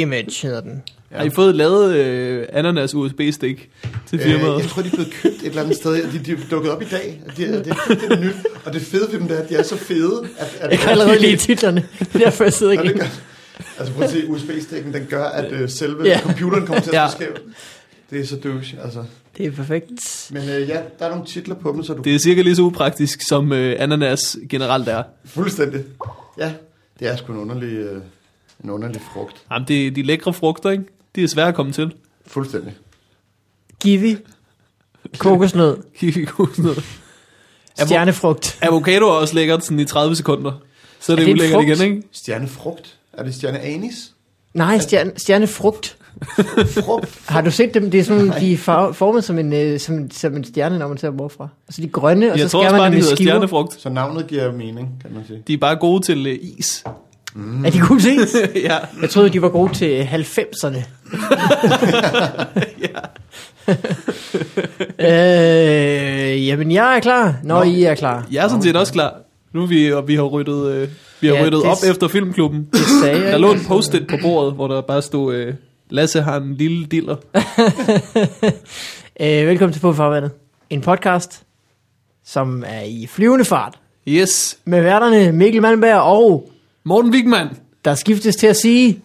Image hedder den. Ja. Har I fået lavet øh, ananas USB-stik til firmaet? Øh, jeg tror, de er blevet købt et eller andet sted. De, de er dukket op i dag. De, er- det, er, det er nyt. Og det fede ved dem, det er, at de er så fede. At, at Jeg kan allerede lide titlerne. Derfor jeg sidder ikke altså prøv at se, USB-stikken, den gør, at øh, selve Ja. computeren kommer til at stå skævt. Det er så douche, altså. Det er perfekt. Men øh, ja, der er nogle titler på dem, så du... Det er cirka lige så upraktisk, som øh, ananas generelt er. Fuldstændig. Ja, det er sgu en underlig, øh, en underlig frugt. Jamen, det er de lækre frugter, ikke? De er svære at komme til. Fuldstændig. Kiwi. Kokosnød. Kiwi kokosnød. Stjernefrugt. Avocado er også lækkert sådan i 30 sekunder. Så er det, Er det ulækkert frugt? igen, ikke? Stjernefrugt. Er det stjerneanis? Nej, stjerne, stjernefrugt. Frugt. Har du set dem? Det er sådan, de er formet som en, øh, som, en, som en stjerne, når man ser dem hvorfra. Altså de er grønne, og Jeg så tror skærer man bare, dem de hedder skiver. stjernefrugt. Så navnet giver mening, kan man sige. De er bare gode til øh, is. Er de gode til ja. Jeg troede, de var gode til 90'erne. øh, jamen, jeg er klar, når Nå. I er klar. Jeg er sådan set også klar. Nu er vi, og vi har ryddet, øh, vi har Ja, ryddet det- op efter filmklubben. Det sagde jeg Der lå en post-it på bordet, hvor der bare stod, øh, Lasse har en lille diller. øh, velkommen til På Farvandet. En podcast, som er i flyvende fart. Yes. Med værterne Mikkel Malmberg og Morten Wigman. der skiftes til at sige...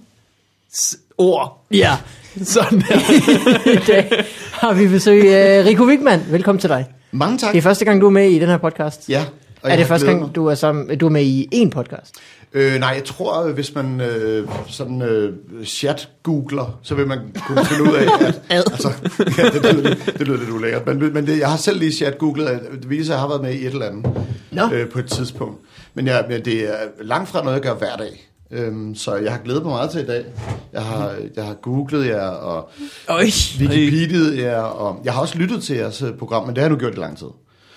S- ord. Ja, Sådan der. i dag har vi besøg af Rico Wigman. Velkommen til dig. Mange tak. Det er første gang, du er med i den her podcast. Ja. og er jeg det første gang, du er, sammen, du er med i en podcast? Øh, nej, jeg tror, øh, hvis man øh, sådan øh, chat-googler, så vil man kunne finde ud af, at... altså, ja, det lyder, lidt- det lyder lidt ulækkert. Men, men det, jeg har selv lige chat-googlet, at det viser, at jeg har været med i et eller andet Nå. øh, på et tidspunkt. Men, jeg, men det er langt fra noget, jeg gør hver dag. Øhm, så jeg har glædet mig meget til i dag. Jeg har, jeg har googlet jer og Øj, Wikipedia'et jer, og jeg har også lyttet til jeres øh, program, men det har jeg nu gjort i lang tid.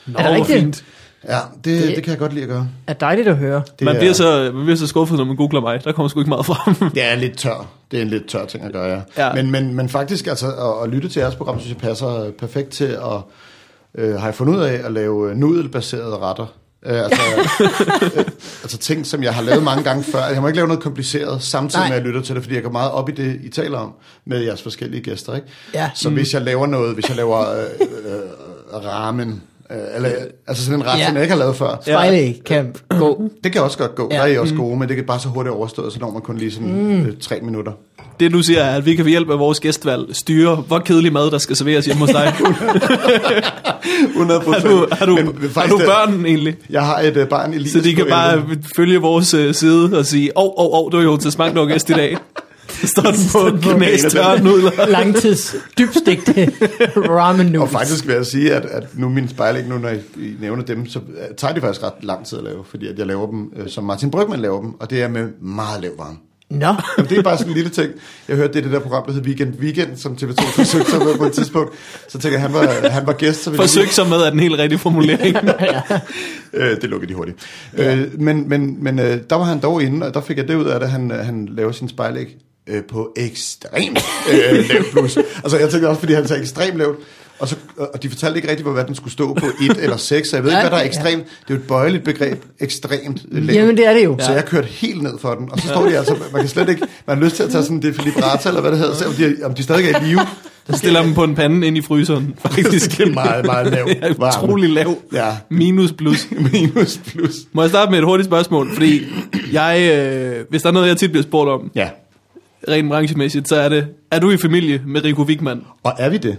Nå, Er det rigtigt? Fint. Ja, det, Det- det kan jeg godt lide at gøre. er dejligt at høre. Det Man er, bliver, så, man bliver så skuffet, når man googler mig. Der kommer sgu ikke meget frem. Det er lidt tør. Det er en lidt tør ting at gøre, ja. Ja. Men, men, men faktisk, altså, at, at lytte til jeres program, synes jeg passer perfekt til at, øh, har jeg fundet ud af, at lave nudelbaserede retter. Øh, altså, øh, altså ting, som jeg har lavet mange gange før. Jeg må ikke lave noget kompliceret, samtidig Nej. med at jeg lytter til det, fordi jeg går meget op i det, I taler om, med jeres forskellige gæster. Ikke? Ja. Så hvis jeg laver noget, hvis jeg laver øh, øh, ramen, øh, eller, altså sådan en ret, Ja. som jeg ikke har lavet før, Spejle kan gå. det kan også godt gå. Ja. Der er I også gode, men det kan bare så hurtigt overstået, så når man kun lige sådan mm. øh, tre minutter. Det du siger er, at vi kan ved hjælp af vores gæstvalg styre, hvor kedelig mad, der skal serveres hjemme hos dig. 100 har du, har du, Men har du børn egentlig? Jeg har et uh, barn, Elias, Så de kan bare 11. følge vores uh, side og sige, åh, åh, åh, du er jo til smagt nok gæst i dag. Så står den på knæstørre nudler. Langtids dybstegte ramen Og noodles. faktisk vil jeg sige, at, at nu min spejling, nu når I, I nævner dem, så uh, tager de faktisk ret lang tid at lave, fordi at jeg laver dem, uh, som Martin Brygman laver dem, og det er med meget lav varme. Nå, Og det er bare sådan en lille ting. Jeg hørte det, i det der program, der hedder Weekend Weekend, som TV2 forsøgte sig med på et tidspunkt. Så tænker jeg, han var, han var gæst. Så ville jeg Forsøg så med, at den helt rigtige formulering. Øh, det lukkede de hurtigt. Ja. Øh, men men, men øh, der var han dog inde, og der fik jeg det ud af det, at han, øh, han laver sin spejlæg øh, på ekstremt øh, lavt plus. altså jeg tænkte også, fordi han sagde ekstremt lavt, og, så, og de fortalte ikke rigtigt, hvad den skulle stå på, 1 eller 6, så jeg ved ikke, hvad der er ekstremt. Det er jo et bøjeligt begreb, ekstremt lavt. jamen det er det jo. Så jeg kørte helt ned for den, og så står de altså, man kan slet ikke, man har lyst til at tage sådan en defibrata, eller hvad det hedder, se om de, om de stadig er i live. Så stiller dem på en pande ind i fryseren. Faktisk. Det er meget, meget lav Ja, utrolig lav. Ja, Minus plus. minus plus. Må jeg starte med et hurtigt spørgsmål? Fordi jeg, øh, hvis der er noget, jeg tit bliver spurgt om, Ja, rent branchemæssigt, så er det, er du i familie med Rico Wigman? og er vi det?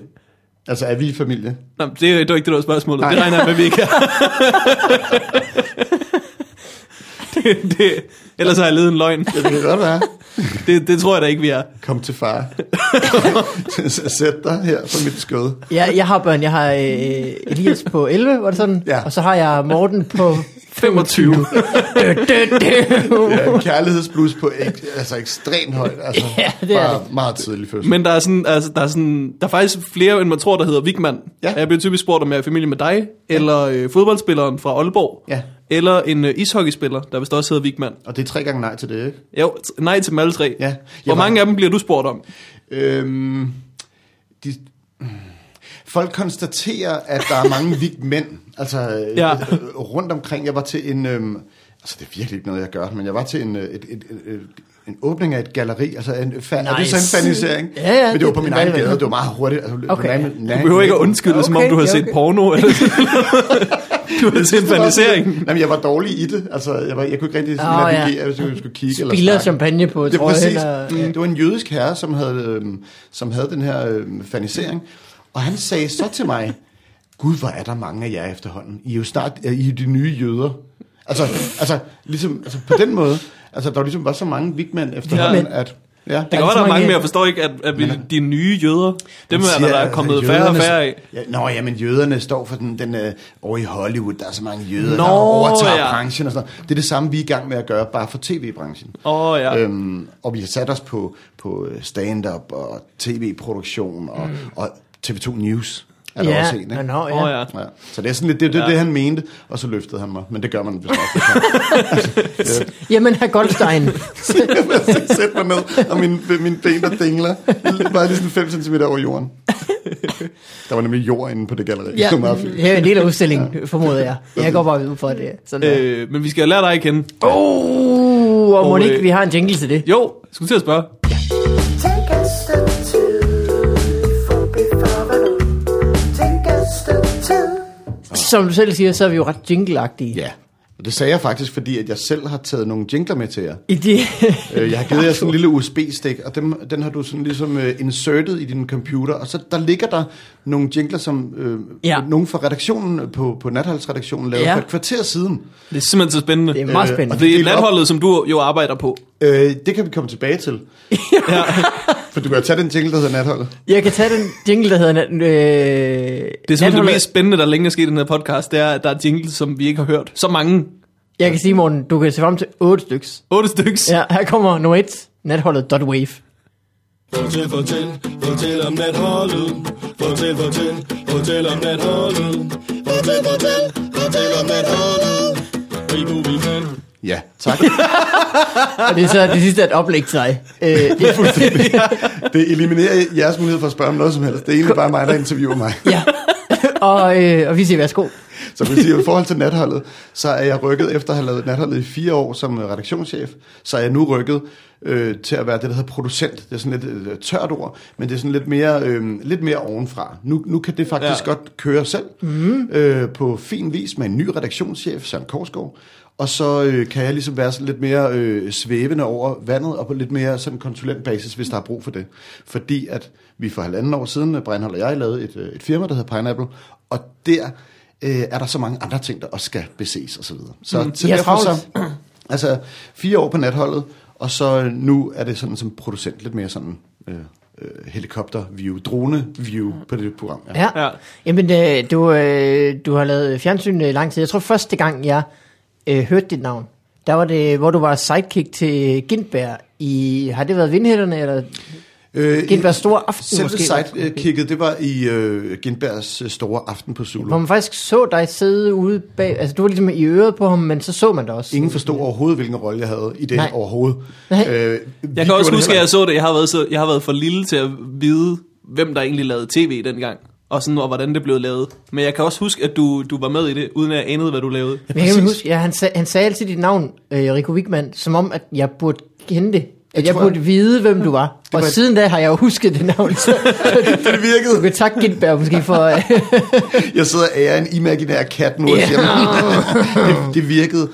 Altså er vi i familie? Nå, det er det var ikke det, der var spørgsmålet. Nej. Det regner jeg med, vi ikke er. det, det, ellers har jeg levet en løgn. Ja, det kan godt være. Det, det tror jeg da ikke, vi er. Kom til far. Sæt dig her på mit skød. Jeg, jeg har børn. Jeg har øh, Elias på 11, var det sådan? Ja. Og så har jeg Morten på 25. dø, dø, dø. Det en kærlighedsblus på ek, altså ekstremt højt. Altså, Ja, det er bare meget tidlig fødsel. Men der er, sådan, altså, der, er sådan, der er faktisk flere, end man tror, der hedder Wigman. Ja. Jeg bliver typisk spurgt, om jeg er familie med dig, eller øh, fodboldspilleren fra Aalborg, Ja. eller en øh, ishockeyspiller, der vist også hedder Wigman. Og det er tre gange nej til det, ikke? Jo, t- nej til dem alle tre. Ja. Hvor Jeg var- mange af dem bliver du spurgt om? Øhm, de, folk konstaterer, at der er mange vigt mænd. Altså Ja. ja. rundt omkring. Jeg var til en... Øhm, altså det er virkelig ikke noget, jeg gør, men jeg var til en, øh, et, et, et, en åbning af et galeri, altså en, nice. er det så en fanisering? Ja, ja, Men det var på min egen gade, det var meget hurtigt. Altså, Okay. på nærmest- Du behøver ikke at undskylde, som om Okay, du har ja, set okay. porno. Eller du har set fanisering. Jamen, jeg var dårlig i det. Altså, jeg, var, jeg kunne ikke rigtig sådan ja. navigere, hvis jeg skulle kigge eller Spiller snakke. champagne på Det er trøjen. præcis. og- Mm, det var en jødisk herre, som havde, øhm, som havde den her øhm, fanisering. Og han sagde så til mig, Gud, hvor er der mange af jer efterhånden. I er jo snart I er de nye jøder. Altså, altså, ligesom, altså på den måde. Altså, der var ligesom var så mange vigmænd efterhånden, Ja. at... Ja. Det kan godt være, der er mange- mange, men jeg forstår ikke, at, at vi, de nye jøder, dem er der, der er kommet færre og færre af. Ja, nå, ja, men jøderne står for den, den øh, over i Hollywood, der er så mange jøder, Nå, der overtager ja. branchen og sådan noget. Det er det samme, vi er i gang med at gøre, bare for tv-branchen. Åh oh, ja. Øhm, og vi har sat os på, på stand-up og tv-produktion og, mm. og TV2 News. Er der Ja, også en, ikke? nå, Åh ja. oh, ja. Ja, så det er sådan lidt, det, det, Ja. det han mente, og så løftede han mig. Men det gør man vist også. Jamen, herr Goldstein. Sæt mig ned, og min, min ben der dingler. Bare lige sådan 5 cm over jorden. Der var nemlig jord inde på det galleri. Ja, Det var meget fint. det er en del af udstillingen, formoder jeg. Jeg går bare ud for det. Sådan der. Øh, men vi skal lære dig at kende. Oh, og Og, Monique, øh, vi har en jingle til det. Jo, skulle til at spørge. Take Som du selv siger, så er vi jo ret jingleagtige. Ja, og det sagde jeg faktisk, fordi at jeg selv har taget nogle jingler med til jer. I det, Øh, Jeg har givet jer sådan en lille USB-stik, og dem, den har du sådan ligesom uh, insertet i din computer, og så der ligger der nogle jingler, som øh, Ja. nogen fra redaktionen på, på Natholdsredaktionen lavede Ja. for et kvarter siden. Det er simpelthen så spændende. det er meget Øh, spændende. Og det er natholdet, som du jo arbejder på. Øh, det kan vi komme tilbage til, Ja. for du kan jo tage den jingle, der hedder Natholdet. Jeg kan tage den jingle, der hedder... Øh, Det er simpelthen det mest spændende, der længe er sket i den her podcast, det er, at der er jingles, som vi ikke har hørt. Så mange. Jeg kan sige, Morten, du kan se frem til otte styks. Otte styks. Ja, her kommer nummer et. Natholdet.wave. Fortæl, fortæl, fortæl om natholdet. Fortæl, fortæl, fortæl om natholdet. Fortæl, fortæl, fortæl om natholdet. Rico Wigman. Ja, tak. Og det er så det sidste, at oplæg til dig. Øh, det er fuldstændig. Det eliminerer jeres mulighed for at spørge om noget som helst. Det er egentlig bare mig, der interviewer mig. ja. og, øh, og vi siger værsgo. Så vil sige, at i forhold til natholdet, så er jeg rykket, efter at have lavet natholdet i fire år som øh, redaktionschef, så er jeg nu rykket øh, til at være det, der hedder producent. Det er sådan lidt et tørt ord, men det er sådan lidt mere, øh, lidt mere ovenfra. Nu, nu kan det faktisk Ja. ja. godt køre selv mm. øh, på fin vis med en ny redaktionschef, Søren Korsgaard. Og så øh, kan jeg ligesom være sådan lidt mere øh, svævende over vandet, og på lidt mere sådan konsulentbasis, hvis der er brug for det. Fordi at vi for halvanden år siden, øh, Breinholt og jeg, lavede et, øh, et firma, der hedder Pineapple, og der øh, er der så mange andre ting, der også skal beses og så videre. Så, mm, så har derfor så, altså fire år på natholdet, og så øh, nu er det sådan som producent, lidt mere sådan øh, helikopter-view, drone-view på det program. Ja. Ja. Ja. Jamen, øh, du, øh, du har lavet fjernsyn i lang tid. Jeg tror første gang, jeg øh, hørte dit navn, der var det, hvor du var sidekick til Gindberg i, har det været Vindhætterne, eller Øh, Gindbergs store aften Selve måske? sidekicket, det var i øh, Gindbergs øh, store aften på Zulu. Hvor man faktisk så dig sidde ude bag, altså du var ligesom i øret på ham, men så så man dig også. Ingen forstod overhovedet, hvilken rolle jeg havde i det Nej. overhovedet. Nej. Øh, Jeg kan også det huske, at jeg så det. Jeg har, været så, jeg har været for lille til at vide, hvem der egentlig lavede tv dengang. Og, sådan, og hvordan det blev lavet. Men jeg kan også huske, at du, du var med i det, uden at jeg anede, hvad du lavede. Men jeg kan huske, ja, han, sag, han sagde altid dit navn, øh, Rico Wigman, som om, at jeg burde kende det. At jeg tror burde jeg. vide, hvem du var. Og var- siden da har jeg jo husket det navn. Så det du virkede. kan takke Gindberg måske for... Øh, Jeg sidder og er en imaginær kat nu og siger, det, det virkede.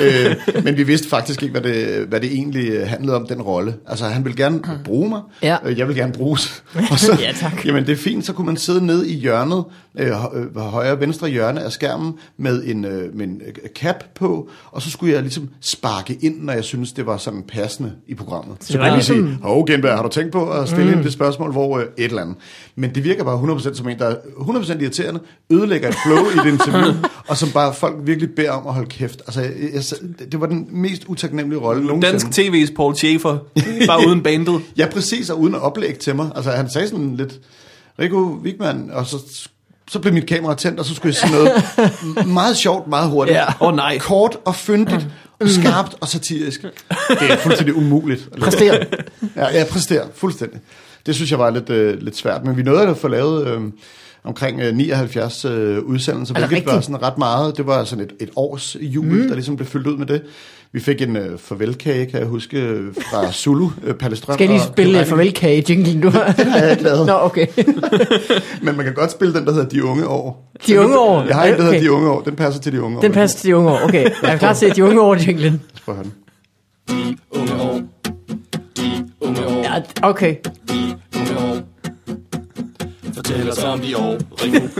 Øh, men vi vidste faktisk ikke, hvad det, hvad det egentlig øh, handlede om, den rolle. Altså, han ville gerne bruge mig. Ja. Øh, Jeg vil gerne bruges. Og så, Ja, tak. Jamen, det er fint. Så kunne man sidde nede i hjørnet, øh, øh, højre og venstre hjørne af skærmen, med en, øh, med en øh, cap på, og så skulle jeg ligesom sparke ind, når jeg synes det var sådan passende i programmet. Så, det var kunne jeg ligesom- sige, Hov, Genberg, har du tænkt på at stille mm. ind det spørgsmål, hvor øh, et eller andet. Men det virker bare 100% som en, der er 100% irriterende, ødelægger et flow i et interview, og som bare folk virkelig beder om at holde kæft. Altså, jeg, jeg, det var den mest utaknemmelige rolle nogensinde. Dansk TV's Paul Schaefer, bare uden bandet. Ja, præcis, og uden at oplæg til mig. Altså, han sagde sådan lidt, Rico Wigman, og så, så blev mit kamera tændt, og så skulle jeg sige noget meget sjovt, meget hurtigt. Ja. Åh, nej. Kort og fyndigt, skarpt og satirisk. Det er fuldstændig umuligt. præstere. Ja, ja, præstere, fuldstændig. Det synes jeg var lidt, øh, lidt svært, men vi nåede at få lavet øh, omkring øh, 79 øh, udsendelser, Er det hvilket var sådan ret meget. Det var sådan et, et års jubel, mm. der ligesom blev fyldt ud med det. Vi fik en øh, farvelkage, kan jeg huske, øh, fra Zulu, øh, Palle Strøm. Skal jeg lige spille farvelkage jinglen, du har? Det har jeg ikke lavet. Nå, okay. Men man kan godt spille den, der hedder De Unge År. De Unge År? Jeg har en, der hedder. De Unge År. Den passer til De Unge År. Den passer til de unge år. Okay, jeg er klar til de unge år jinglen. Prøv at høre den. De unge år. De unge år. Ja, okay. unge år. Fortæl os om de år. Ring nu.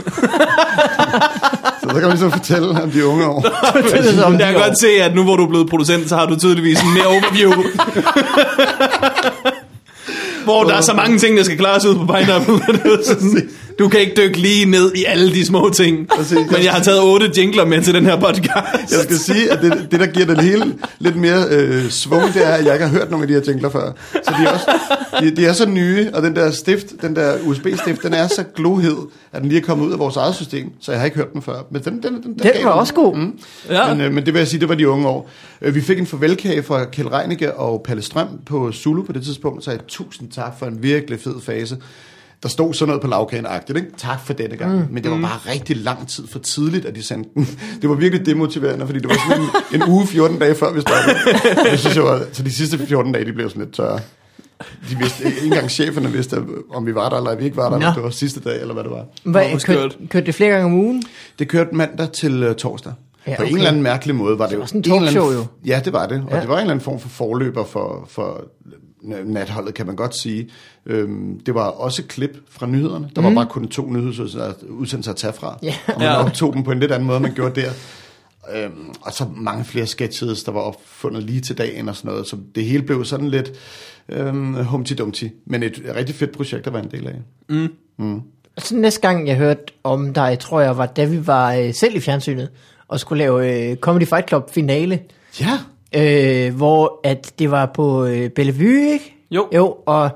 Så så kan man ligesom fortælle om De Unge År. Fortæl os om Jeg de kan år. godt se, at nu hvor du er blevet producent, så har du tydeligvis en mere overview. hvor der er så mange ting, der skal klares ud på Pineapple. Du kan ikke dykke lige ned i alle de små ting. Præcis. Men jeg har taget otte jingler med til den her podcast. Jeg skal sige, at det, det der giver det hele lidt mere øh, svung, det er, at jeg ikke har hørt nogen af de her jingler før. Så de er, også, de, de er så nye, og den der stift, den der USB-stift, den er så glohed, at den lige er kommet ud af vores eget system, så jeg har ikke hørt den før. Men den, den, den, den, Den var også god. Mm. Ja. Men, øh, men det vil jeg sige, det var de unge år. Øh, vi fik en farvelkage fra Kjeld Reinicke og Palle Strøm på Zulu på det tidspunkt, så jeg tusind tak for en virkelig fed fase. Der stod sådan noget på lavkagen-agtigt, ikke? Tak for denne gang. Mm. Men det var bare rigtig lang tid for tidligt, at de sendte den. Det var virkelig demotiverende, fordi det var sådan en, en uge, 14 dage før vi stoppede. Jeg synes, jeg var, så de sidste 14 dage, de blev sådan lidt tørre. De vidste, ikke engang cheferne vidste, om vi var der, eller vi ikke var der, Nå. hvis det var sidste dag, eller hvad det var. Hvad, kørte, kørte det flere gange om ugen? Det kørte mandag til uh, torsdag. Ja, Ja, På okay. en eller anden mærkelig måde var det, var sådan en en eller anden- talkshow Ja, det var det. Og Ja. ja. det var en eller anden form for forløber for, for natholdet, kan man godt sige. Øhm, det var også klip fra nyhederne. Der var bare kun to nyhedsudsendelser at tage fra. Ja. Og man optog dem på en lidt anden måde, man gjorde der. Øhm, og så mange flere sketches, der var opfundet lige til dagen og sådan noget. Så det hele blev sådan lidt øhm, humti-dumti. Men et rigtig fedt projekt at være en del af. Så næste gang, jeg hørte om dig, tror jeg, var da vi var øh, selv i fjernsynet, og skulle lave øh, Comedy Fight Club finale, Ja, øh, hvor at det var på øh, Bellevue, ikke? Jo. Jo, og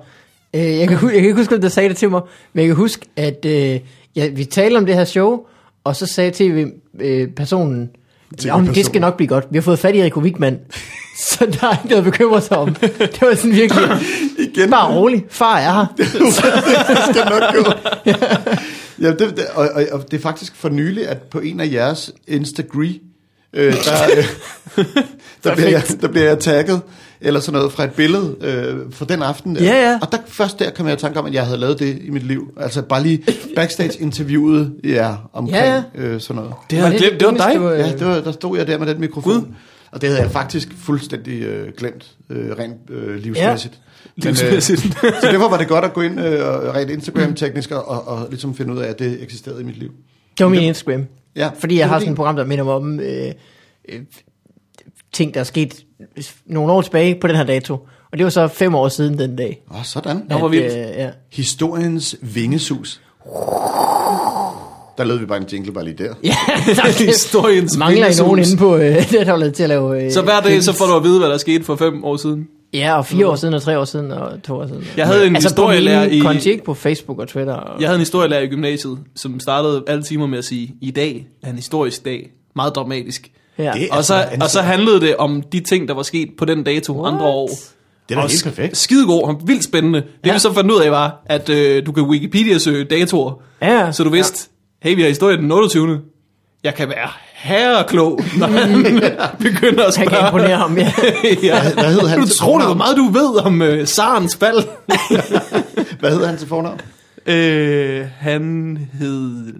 øh, jeg, kan, jeg kan ikke huske, om der sagde det til mig, men jeg kan huske, at øh, ja, vi talte om det her show, og så sagde tv-personen, om det skal nok blive godt. Vi har fået fat i Rico Wigman, så der er ikke noget at bekymre sig om. Det var sådan virkelig, igen. bare rolig, far er her. det skal nok gå. ja, det, det, og, og, og det er faktisk for nylig, at på en af jeres Instagram, øh, der, øh, der, bliver jeg, der bliver jeg tagget, eller sådan noget, fra et billede øh, fra den aften. Ja, ja. Og der, først der kom jeg i tanke om, at jeg havde lavet det i mit liv. Altså bare lige backstage-interviewet ja, omkring Ja, ja. Øh, sådan noget. Det, var, det, det, det var dig. dummeste, Ja, det var, der stod jeg der med den mikrofon. Gud. Og det havde jeg faktisk fuldstændig øh, glemt, øh, rent øh, livsmæssigt. Men, øh, Livsmæssigt. så derfor var det godt at gå ind øh, og rent Instagram-teknisk og, og, og ligesom finde ud af, at det eksisterede i mit liv. Det var min Instagram. Ja, Fordi jeg har sådan et program, der minder mig om øh, øh, ting, der er sket nogle år tilbage på den her dato. Og det var så fem år siden den dag. Åh, sådan. Nå, hvor At, vildt. Øh, ja. Historiens vingesus. Der lavede vi bare en jingle bare lige der. ja, der er- Historiens mangler I nogen inde på øh, netholdet til at lave... Øh, Så hver dag, så får du at vide, hvad der skete for fem år siden. Ja, og fire år siden, og tre år siden, og to år siden. Jeg havde en altså historielærer i- konti, ikke på Facebook og Twitter. Og, Jeg havde en historielærer i gymnasiet, som startede alle timer med at sige, i dag er en historisk dag. Meget dramatisk. Ja. Det Og så, altså og så handlede det om de ting, der var sket på den dato What? andre år. Det er da helt perfekt. Skidegod og vildt spændende. Det Ja. vi så fandt ud af var, at øh, du kan Wikipedia-søge datoer. Ja. Så du vidste, hey, vi har historie den 28. Jeg kan være herreklog, når han begynder at spørge. kan imponere ham, ja. ja. Hvad hed han Du til tror, hvor fornavn? meget du ved om øh, Sarens fald. Hvad hedder han til fornavn? øh, han hed...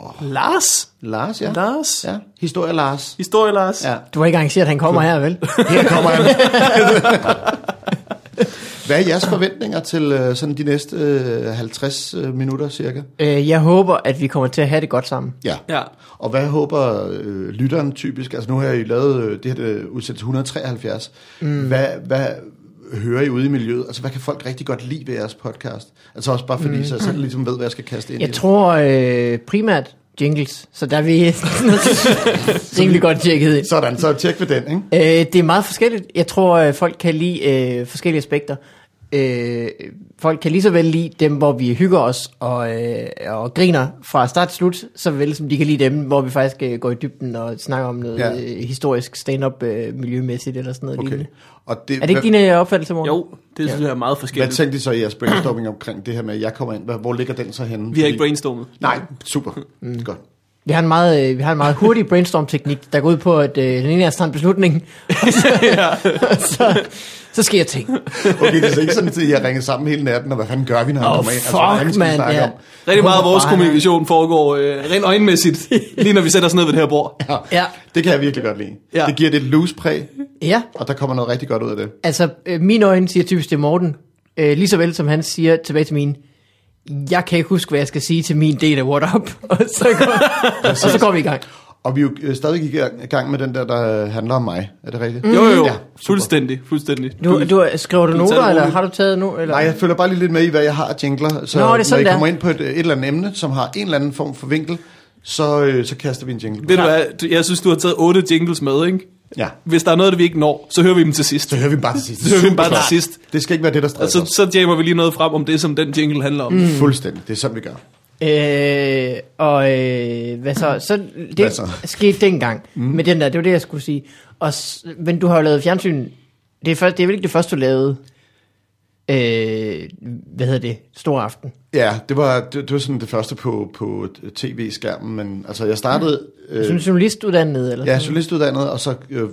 Oh. Lars? Lars, ja. Lars? Ja, historie Lars. Historie Lars? Ja, Du har ikke engang set, at han kommer her, vel? her kommer han. Hvad er jeres forventninger til øh, sådan de næste øh, 50 øh, minutter cirka? Øh, jeg håber, at vi kommer til at have det godt sammen. Ja. Ja. Og hvad håber øh, lytteren typisk? Altså nu har I lavet øh, det her øh, udsendelse 173. Mm. Hvad, hvad hører I ude i miljøet? Altså hvad kan folk rigtig godt lide ved jeres podcast? Altså også bare fordi, mm. så jeg selv ligesom ved, hvad jeg skal kaste ind i Jeg tror øh, primært jingles, så der er vi rimelig godt tjekket ind. Sådan, så tjek ved den, ikke? Øh, det er meget forskelligt. Jeg tror, øh, folk kan lide øh, forskellige aspekter. Øh, folk kan lige så vel lide dem, hvor vi hygger os og, øh, og griner fra start til slut, så vel som de kan lide dem, hvor vi faktisk øh, går i dybden og snakker om noget Ja. ja. øh, historisk stand-up øh, miljømæssigt eller sådan noget Okay. lignende. Og det, Er det ikke hvad, dine opfattelser, Morten? Jo, det synes jeg er meget hvad forskelligt. tænkte I så i jeres brainstorming omkring det her med, at jeg kommer ind? Hvad- Hvor ligger den så henne? Vi har ikke brainstormet. Nej, super. Mm. Godt. Vi har en meget, øh, vi har en meget hurtig brainstorm-teknik, der går ud på, at øh, den ene af os tager en beslutning, og så, og så, så sker ting. Okay, det er så ikke sådan, at jeg ringer sammen hele natten, og hvad fanden gør vi, når han Åh, kommer ind? fuck, skal vi mand, snakke ja. om? Rigtig meget af vores Bare- kommunikation foregår øh, rent øjenmæssigt, lige når vi sætter os ned ved det her bord. Ja. Ja. Det kan jeg virkelig godt lide. Ja. Det giver det et loose præg, Ja, og der kommer noget rigtig godt ud af det. altså øh, mine øjne siger typisk til Morten, øh, lige så vel som han siger tilbage til min, jeg kan ikke huske, hvad jeg skal sige til min del af What Up, og så går, og så går vi i gang. Og vi er jo øh, stadig i gang- i gang med den der, der handler om mig. Er det rigtigt? Jo, jo, jo. Ja, fuldstændig, fuldstændig. Du, du, skriver du, du noter, eller har du taget nu? Eller? Nej, jeg følger bare lige lidt med i, hvad jeg har af jingler. Så Nå, det er når sådan, I det er. kommer ind på et, et eller andet emne, som har en eller anden form for vinkel, så, øh, så kaster vi en jingle. Ved du hvad, jeg synes, du har taget otte jingles med, ikke? Ja, Hvis der er noget, vi ikke når, så hører vi dem til sidst. så hører vi dem bare til sidst. Så hører vi dem bare til sidst. Det skal ikke være det, der Og stresser så, så jammer vi lige noget frem om det, som den jingle handler om. Mm. Fuldstændig. Det er sådan, vi gør. Øh, og øh, hvad så? Så det Hvad så? skete dengang mm. med den der, det var det, jeg skulle sige. Og, men du har jo lavet fjernsyn, det er, først, det er vel ikke det første, du lavede, øh, hvad hedder det, Stor Aften. Ja, det var, det, det var sådan det første på, på tv-skærmen, men altså jeg startede... Øh, Som journalistuddannet, eller Ja, journalistuddannet, og så øh,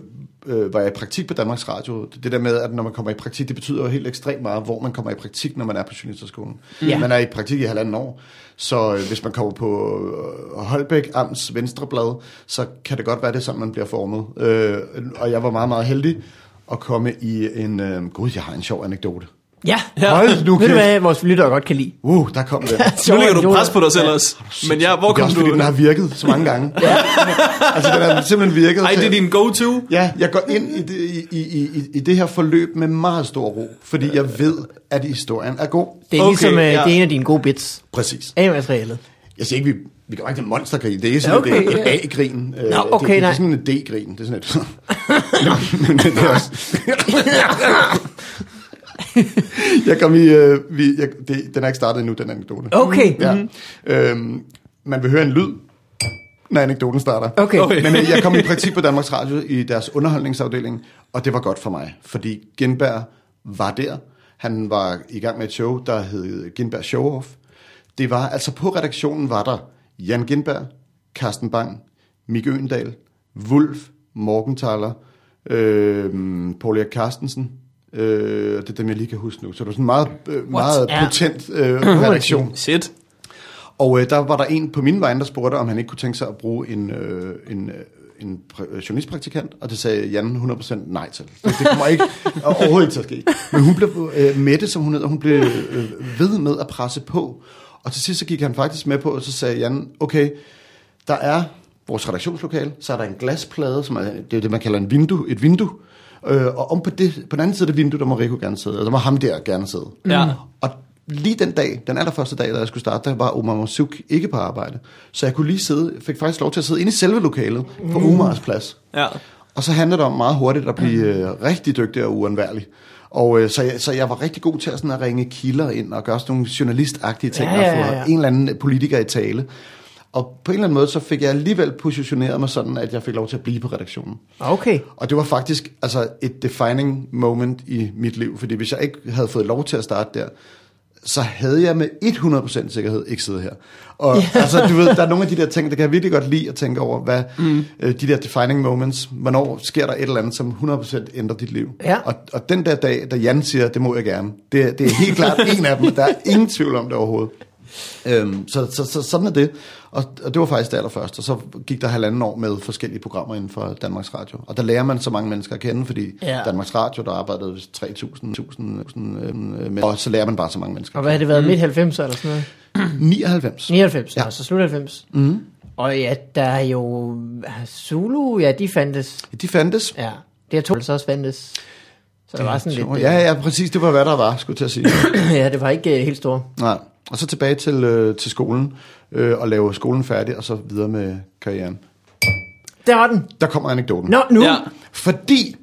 øh, var jeg i praktik på Danmarks Radio. Det der med, at når man kommer i praktik, det betyder jo helt ekstremt meget, hvor man kommer i praktik, når man er på journalisterskolen. Ja. Man er i praktik i halvanden år, så øh, hvis man kommer på øh, Holbæk Amts Venstreblad, så kan det godt være, det er sådan, man bliver formet. Øh, og jeg var meget, meget heldig at komme i en... Øh, gud, jeg har en sjov anekdote. Ja, Hold nu ved du kæft. hvad, vores lyttere godt kan lide? Uh, der kom den. Nu lægger du pres på dig selv også. Men ja, hvor det er kom også, fordi du? den har virket så mange gange. altså, den har simpelthen virket. Ej, det er din go-to. Ja, jeg går ind i det, i, i, i, i det her forløb med meget stor ro, fordi jeg ved, at historien er god. Det er Okay, ligesom, øh, ja. det er en af dine gode bits Præcis. af materialet. Jeg siger ikke, vi, vi går ikke til monstergrin. Det er sådan Okay, okay, et, ja. et A-grin. Øh, okay, det, det, nej. er sådan et D-grin. Det er sådan et... Men det er også... jeg kom i... Øh, vi, jeg, det, den er ikke startet endnu, den anekdote. Okay, Ja. Øhm, man vil høre en lyd, når anekdoten starter. okay. Okay. Men øh, jeg kom i praktik på Danmarks Radio i deres underholdningsafdeling, og det var godt for mig, fordi Genberg var der. Han var i gang med et show, der hed Genberg Show Off. Det var, altså på redaktionen var der Jan Genberg, Carsten Bang, Mik Øendal, Wulf, Morgenthaler, øh, Paul Erik Carstensen, øh, det er dem, jeg lige kan huske nu. Så det var sådan en meget, øh, meget potent øh, redaktion. Shit. Og øh, der var der en på min vej, der spurgte, om han ikke kunne tænke sig at bruge en, øh, en, øh, en pr- journalistpraktikant, og det sagde Jan 100% nej til. Det, det kommer ikke overhovedet ikke til at ske. Men hun blev, øh, Mette, som hun hedder, hun blev øh, ved med at presse på, og til sidst så gik han faktisk med på, og så sagde Jan, okay, der er vores redaktionslokale, så er der en glasplade, som er, det er det, man kalder en vindue, et vindue, øh, og om på, det, på den anden side af det vindue, der må Rico gerne sidde, eller der må ham der gerne sidde. Ja. Og lige den dag, den allerførste dag, da jeg skulle starte, der var Omar Masuk ikke på arbejde. Så jeg kunne lige sidde, fik faktisk lov til at sidde inde i selve lokalet på Omars plads. Ja. Og så handler det om meget hurtigt at blive øh, rigtig dygtig og uundværlig. Og øh, så, jeg, så jeg var rigtig god til at, sådan at ringe kilder ind og gøre sådan nogle journalistagtige ting, Ja, ja, og få ja, ja. en eller anden politiker i tale. Og på en eller anden måde, så fik jeg alligevel positioneret mig sådan, at jeg fik lov til at blive på redaktionen. Okay. Og det var faktisk altså, et defining moment i mit liv, fordi hvis jeg ikke havde fået lov til at starte der, så havde jeg med 100% sikkerhed ikke siddet her. Og yeah. altså, du ved, der er nogle af de der ting, der kan jeg virkelig godt lide at tænke over, hvad mm. øh, de der defining moments, hvornår sker der et eller andet, som 100% ændrer dit liv. Ja. Og, og den der dag, da Jan siger, det må jeg gerne, det, det er helt klart en af dem. Der er ingen tvivl om det overhovedet. Øhm, så, så, så sådan er det. Og, og det var faktisk det allerførste. Og så gik der halvanden år med forskellige programmer inden for Danmarks Radio. Og der lærer man så mange mennesker at kende, fordi Ja. ja. Danmarks Radio, der arbejdede 3.000, 1.000, øhm, øh, og så lærer man bare så mange mennesker. Og hvad har det været, midt 90 eller sådan noget? 99. 99, ja. Ja. altså slut 90. Mm. Og ja, der er jo Zulu, ja, de fandtes. De fandtes. Ja, det er to, så også fandtes. Så der var sådan lidt... Ja, ja, præcis. Det var, hvad der var, skulle jeg til at sige. ja, det var ikke uh, helt store. Nej. Og så tilbage til, øh, til skolen, øh, og lave skolen færdig, og så videre med karrieren. Der var den. Der kommer anekdoten. Nå, nu. Ja. Fordi,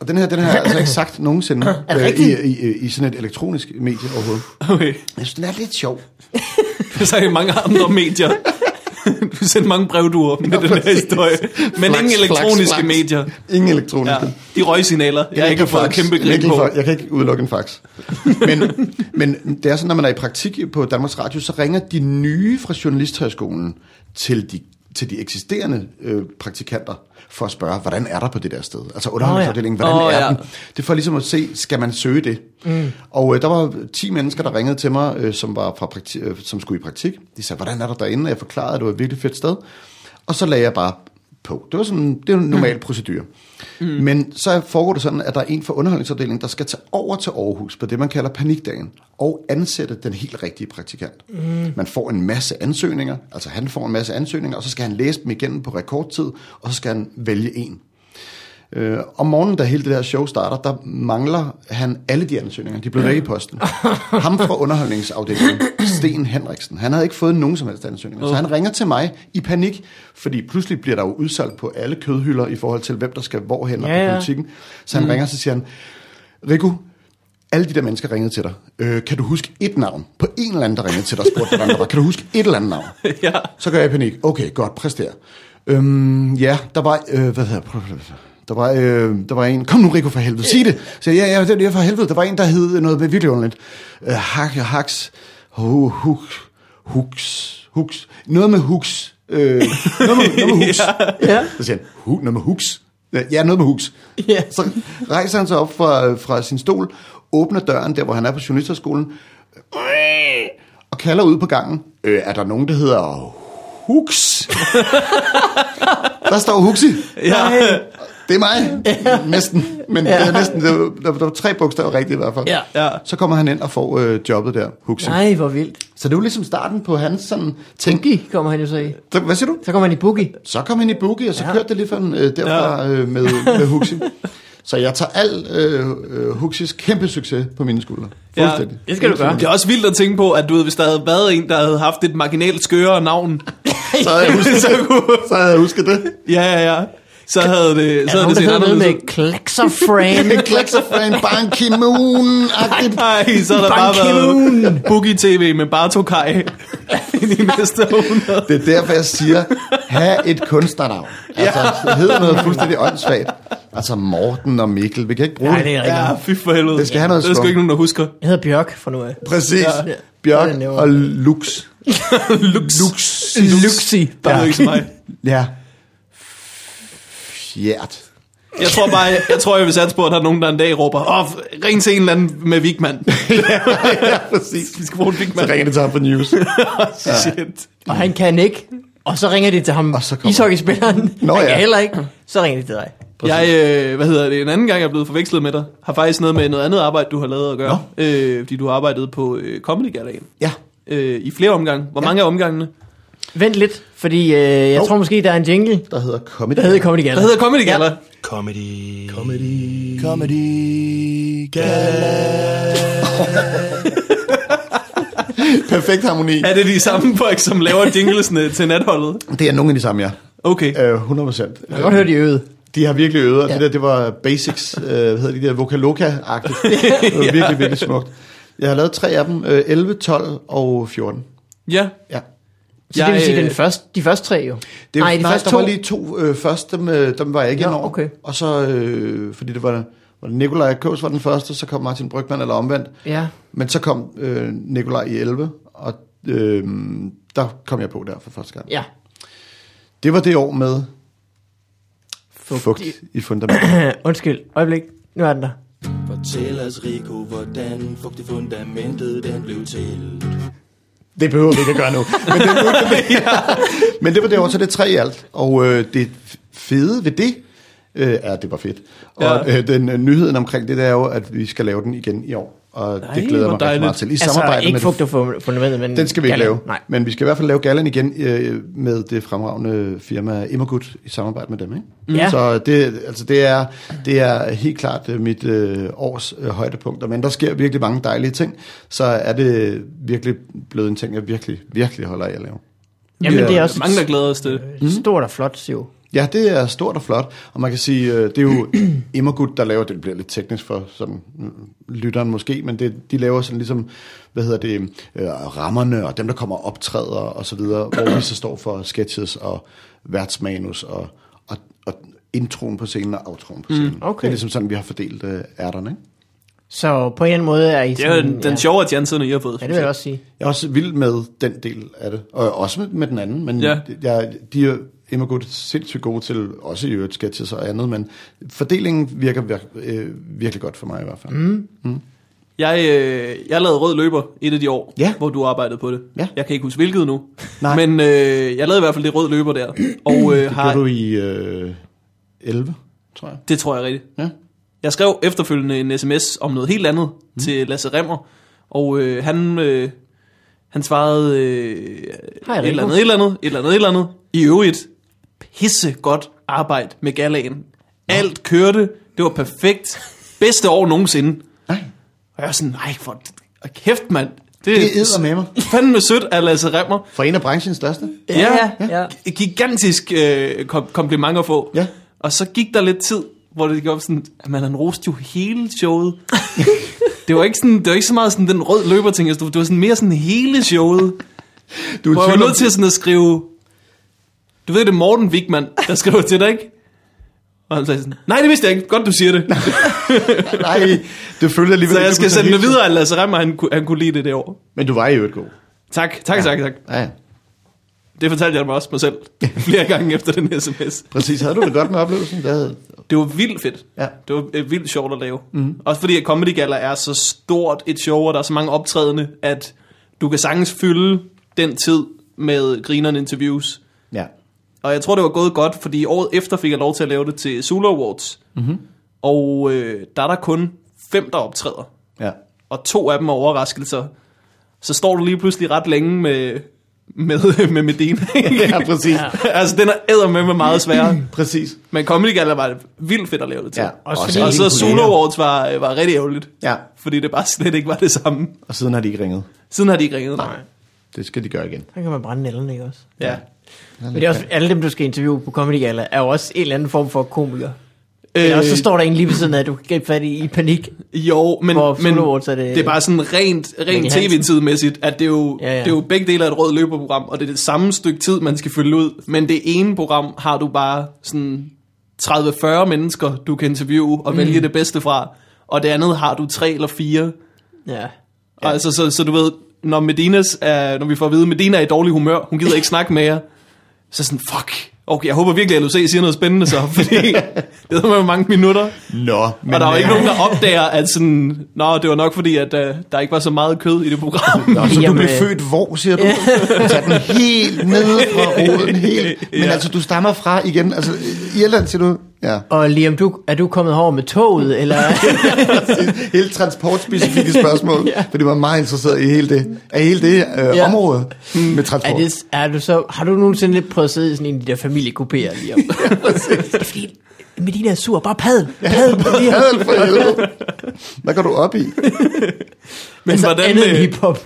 og den her, den her har jeg altså ikke sagt nogensinde Er øh, i, i, i sådan et elektronisk medie overhovedet. Okay. Jeg synes, den er lidt sjov. Så er mange andre medier. Du sendte mange brevduer med den her historie. Men Flaks, ingen elektroniske flaks, medier. Ingen elektroniske. Ja, de røgsignaler, jeg ikke har fået kæmpe grib på. Jeg kan ikke udelukke en fax. Men, men det er sådan, når man er i praktik på Danmarks Radio, så ringer de nye fra Journalisthøjskolen til de til de eksisterende øh, praktikanter for at spørge, hvordan er der på det der sted? Altså underholdningsafdelingen, hvordan Åh, er ja. den? Det er for ligesom at se, skal man søge det? Mm. Og øh, der var 10 mennesker, der ringede til mig, øh, som, var fra prakti- øh, som skulle i praktik. De sagde, hvordan er der derinde? Og jeg forklarede, at det var et virkelig fedt sted. Og så lagde jeg bare på. Det var sådan, det er en normal mm. procedure. Mm. Men så foregår det sådan, at der er en fra underholdningsafdelingen, der skal tage over til Aarhus på det, man kalder panikdagen, og ansætte den helt rigtige praktikant. Mm. Man får en masse ansøgninger, altså han får en masse ansøgninger, og så skal han læse dem igennem på rekordtid, og så skal han vælge en. Øh, om morgenen, da hele det her show starter, der mangler han alle de ansøgninger. De blevet væk i posten. Ham fra underholdningsafdelingen, Sten Henriksen, han havde ikke fået nogen som helst ansøgninger. Så han ringer til mig i panik, fordi pludselig bliver der jo udsolgt på alle kødhylder i forhold til, hvem der skal hvorhen Ja, ja, på politikken. Så han mm. ringer, så siger han, Rico, alle de der mennesker ringede til dig. Øh, kan du huske et navn? På en eller anden, der ringede til dig og spurgte, hvordan der var. Kan du huske et eller andet navn? ja. Så gør jeg i panik. Okay, godt, præster. Øhm, ja, der var, øh, hvad hedder der var, øh, der var en, kom nu Rico for helvede, sig det. Så ja, ja, det er for helvede. Der var en, der hed noget med virkelig underligt. Øh, hak, haks, hu, huk, huks, huks, noget med huks. Øh, noget med, noget med huks. Ja. Så siger han, hu, noget med huks. Ja, noget med huks. Ja. Så rejser han sig op fra, fra sin stol, åbner døren der, hvor han er på journalisterskolen, og kalder ud på gangen. Øh, er der nogen, der hedder Huks? der står Huxi. Ja. Det er mig. Næsten. Men ja. det er næsten, det var, der, der var tre bogstaver rigtigt i hvert fald. Ja. Ja. Så kommer han ind og får øh, jobbet der, Huxi. Nej, hvor vildt. Så det var ligesom starten på hans sådan ting. Boogie kommer han jo så i. Så, hvad siger du? Så kommer han i Boogie. Så kom han i Boogie, og så Ja. ja. kørte det lige sådan, øh, derfra øh, med, med Huxi. Så jeg tager al øh, øh, Huxis kæmpe succes på mine skuldre. Ja. Fuldstændig. Det skal du gøre. Det er også vildt at tænke på, at du ved, hvis der havde været en, der havde haft et marginalt skøre navn. Så havde jeg husket, så, kunne, så havde jeg husket det. ja, ja, ja. Så havde det, så havde det set noget anderledes med Klexafran? Klexafran, Ban Ki-moon-agtigt. Nej, så har der bare Ki-moon. været Boogie TV med Barto Kai i de næste 100. Det er derfor, jeg siger, have et kunstnernavn. Altså, det hedder noget fuldstændig åndssvagt. Altså Morten og Mikkel, vi kan ikke bruge Nej, det. det er rigtigt. Ja, fy for helvede. Det skal have noget Det er svung. ikke nogen, der husker. Jeg hedder Bjørk for nu af. Præcis. Ja. Bjørk er og Lux. Lux. Lux. Luxi. Bare ja. ikke så mig. Ja. Fjert. Jeg tror bare, jeg, jeg tror, jeg vil satse på, at der er nogen, der en dag råber, åh, ring til en eller anden med Vigman. ja, præcis. Vi skal bruge en Så Vigman. ringer det til ham på news. Shit. Og han kan ikke. Og så ringer de til ham, Og så ishockeyspilleren. Nå, han ja. kan heller ikke. Så ringer de til dig. Jeg, øh, hvad hedder det, en anden gang jeg er blevet forvekslet med dig, har faktisk noget med noget andet arbejde, du har lavet at gøre. Øh, fordi du har arbejdet på øh, Comedy Galaen. Ja. Øh, I flere omgange. Hvor ja. mange af omgangene? Vent lidt, fordi øh, jeg Jo. tror måske, der er en jingle, Der hedder Comedy. der hedder Comedy Gala. Der hedder Comedy Gala. Ja. Comedy. Comedy. Comedy. Gala. Perfekt harmoni. Er det de samme folk, som laver jinglesene til natholdet? Det er nogle af de samme, ja. Okay. Øh, 100 procent. Jeg kan godt høre, de øvet. De har virkelig øvet, og Ja. ja. det der, det var basics, øh, hvad hedder de der, Vocaloca-agtigt. Det var virkelig, virkelig smukt. Jeg har lavet tre af dem, øh, 11, 12 og 14. Ja. Ja. Så det vil sige, øh, den første, de første tre jo. Det, nej, de nej, første der to. var lige to øh, først, dem, øh, dem var jeg ikke Nå, ind over. okay. Og så, øh, fordi det var, var det Nikolaj Kås var den første, så kom Martin Brygman, eller omvendt. Ja. Men så kom øh, Nikolaj i 11, og øh, der kom jeg på der for første gang. Ja. Det var det år med Fugt fugt i- i fundamentet. Undskyld, øjeblik. Nu er den der. Fortæl os, Rico, hvordan fugtig fundamentet den blev til. Det behøver vi ikke at gøre nu. Men det, det, men det var det år, så det er tre i alt. Og øh, det fede ved det, øh, ja, det var fedt. Og Ja. øh, den øh, nyheden omkring det, det er jo, at vi skal lave den igen i år. Og Nej, det glæder mig rigtig meget til. I Altså, samarbejde ikke med fugt og fu- fundamentet, men... Den skal vi ikke Gala. lave. Nej. Men vi skal i hvert fald lave gallen igen øh, med det fremragende firma Immergut i samarbejde med dem. Ikke? Ja. Så det, altså det, er, det er helt klart øh, mit øh, års øh, højdepunkt. Men der sker virkelig mange dejlige ting. Så er det virkelig blevet en ting, jeg virkelig, virkelig holder af at lave. Jamen, det er også mange, der glæder os til det. et stort og flot siv. Ja, det er stort og flot, og man kan sige, øh, det er jo Immergut, der laver, det bliver lidt teknisk for sådan, mm, lytteren måske, men det, de laver sådan ligesom, hvad hedder det, øh, rammerne, og dem, der kommer og optræder og så videre, hvor vi så står for sketches og værtsmanus og, og, og introen på scenen og outroen på scenen. okay. Det er ligesom sådan, vi har fordelt øh, ærterne, ikke? Så på en eller anden måde er I Det er sådan, den, den sjovere chancerne, I har fået. Ja, det vil jeg også sige. Jeg er også vild med den del af det, og også med, med den anden, men Ja. ja. jeg, de er Emma godt sindssygt gode til, også i øvrigt sketches og andet, men fordelingen virker vir, øh, virkelig godt for mig i hvert fald. Mm. Jeg, øh, jeg lavede rød løber et af de år, Ja. hvor du arbejdede på det. Ja. Jeg kan ikke huske hvilket nu. Nej. Men øh, jeg lavede i hvert fald det rød løber der. Og øh, Det har, gjorde du i øh, 11, tror jeg. det tror jeg rigtigt. Ja. Jeg skrev efterfølgende en sms om noget helt andet mm. til Lasse Remmer. Og øh, han, øh, han svarede øh, Hej, et eller andet, et eller andet, et eller andet, et eller andet. I øvrigt, pisse godt arbejde med galaen. Alt kørte, det var perfekt. Bedste år nogensinde. Nej, Og jeg var sådan, nej, for kæft mand. det er med mig. fandme sødt af Lasse Remmer. For en af branchens største. Ja, ja, ja. Gigantisk øh, kom- kompliment at få. Ja. Og så gik der lidt tid, hvor det gik op sådan, at man han roste jo hele showet. det var ikke sådan, det var ikke så meget sådan den rød løber ting, det var sådan mere sådan hele showet. Du Hvor jeg var nødt til sådan at skrive, du ved det er Morten Wigman, der skriver til dig, ikke? Og han sagde sådan, nej det vidste jeg ikke, godt du siger det. Nej, det følte jeg alligevel. så jeg skal sende det videre, at Lasse Remmer, han, kunne- han kunne lide det det år. Men du var i øvrigt god. Tak, tak, tak, tak. Ja, ja. Det fortalte jeg mig også mig selv flere gange efter den sms. Præcis, havde du det godt med oplevelsen? Det havde... Det var vildt fedt. Ja. Det var øh, vildt sjovt at lave. Mm. Også fordi at Comedy Gala er så stort et show, og der er så mange optrædende, at du kan sagtens fylde den tid med grinerne interviews. Ja. Og jeg tror, det var gået godt, fordi året efter fik jeg lov til at lave det til Zulu Awards. Mm-hmm. Og øh, der er der kun fem, der optræder. Ja. Og to af dem er overraskelser. Så står du lige pludselig ret længe med, med, med Medina. ja, præcis. Ja. altså, den er æder med med meget sværere. Præcis. Men Comedy Gala var vildt fedt at lave det til. Ja. Også fordi- Og så imponerende. Awards var, var rigtig ærgerligt. Ja, Fordi det bare slet ikke var det samme. og siden har de ikke ringet. Siden har de ikke ringet. Nej. Det skal de gøre igen. Så kan man brænde nælderne, ikke også? Ja. Men det er også, alle dem, du skal interviewe på Comedy Gala, er jo også en eller anden form for komiker. Øh, og så står der en lige ved siden af, at du kan gribe fat i, i panik. Jo, men, men er det- det er bare sådan rent, rent tv-tidmæssigt, at det er, jo, Ja, ja. det er jo begge dele af et rød løberprogram, og det er det samme stykke tid, man skal fylde ud. Men det ene program har du bare sådan 30-40 mennesker, du kan interviewe og vælge det bedste fra. Og det andet har du tre eller fire. Ja. Ja. Altså, så, så du ved, når, Medinas er, når vi får at vide, at Medina er i dårlig humør, hun gider ikke snakke med jer, så sådan, fuck, okay, jeg håber virkelig, at LUC siger noget spændende så, fordi det ved man mange minutter. Nå, men... og der er jo ikke øh, nogen, der opdager, at sådan, nå, det var nok fordi, at uh, der ikke var så meget kød i det program. Nå, så du Jamen, blev øh, født hvor, siger du? Tag den helt ned fra roden, helt. Men Ja. altså, du stammer fra igen, altså Irland, siger du? Ja. Og Liam, du, er du kommet herover med toget, eller? Helt transportspecifikke spørgsmål, ja. fordi man er meget interesseret i hele det, af hele det øh, Ja. ja. område med er transport. det, er du så, har du nogensinde lidt prøvet at sidde i sådan en af de der familiekupéer, Liam? det er fordi, Medina er sur, bare padel. Padel, Liam. Hadel for helvede. Hvad går du op i? Men, Altså hvordan, andet end øh, hiphop.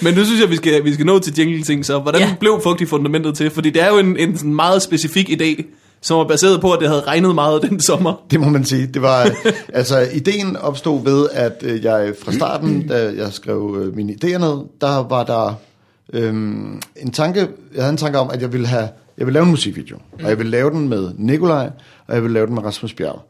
men nu synes jeg, vi skal, vi skal nå til jingle-ting, så hvordan Ja. ja. blev fugtig fundamentet til? Fordi det er jo en, en sådan meget specifik idé, som var baseret på, at det havde regnet meget den sommer. Det må man sige. Det var, altså, ideen opstod ved, at øh, jeg fra starten, da jeg skrev øh, mine idéer ned, der var der øhm, en tanke, jeg havde en tanke om, at jeg ville have, jeg ville lave en musikvideo, og jeg ville lave den med Nikolaj, og jeg ville lave den med Rasmus Bjerg.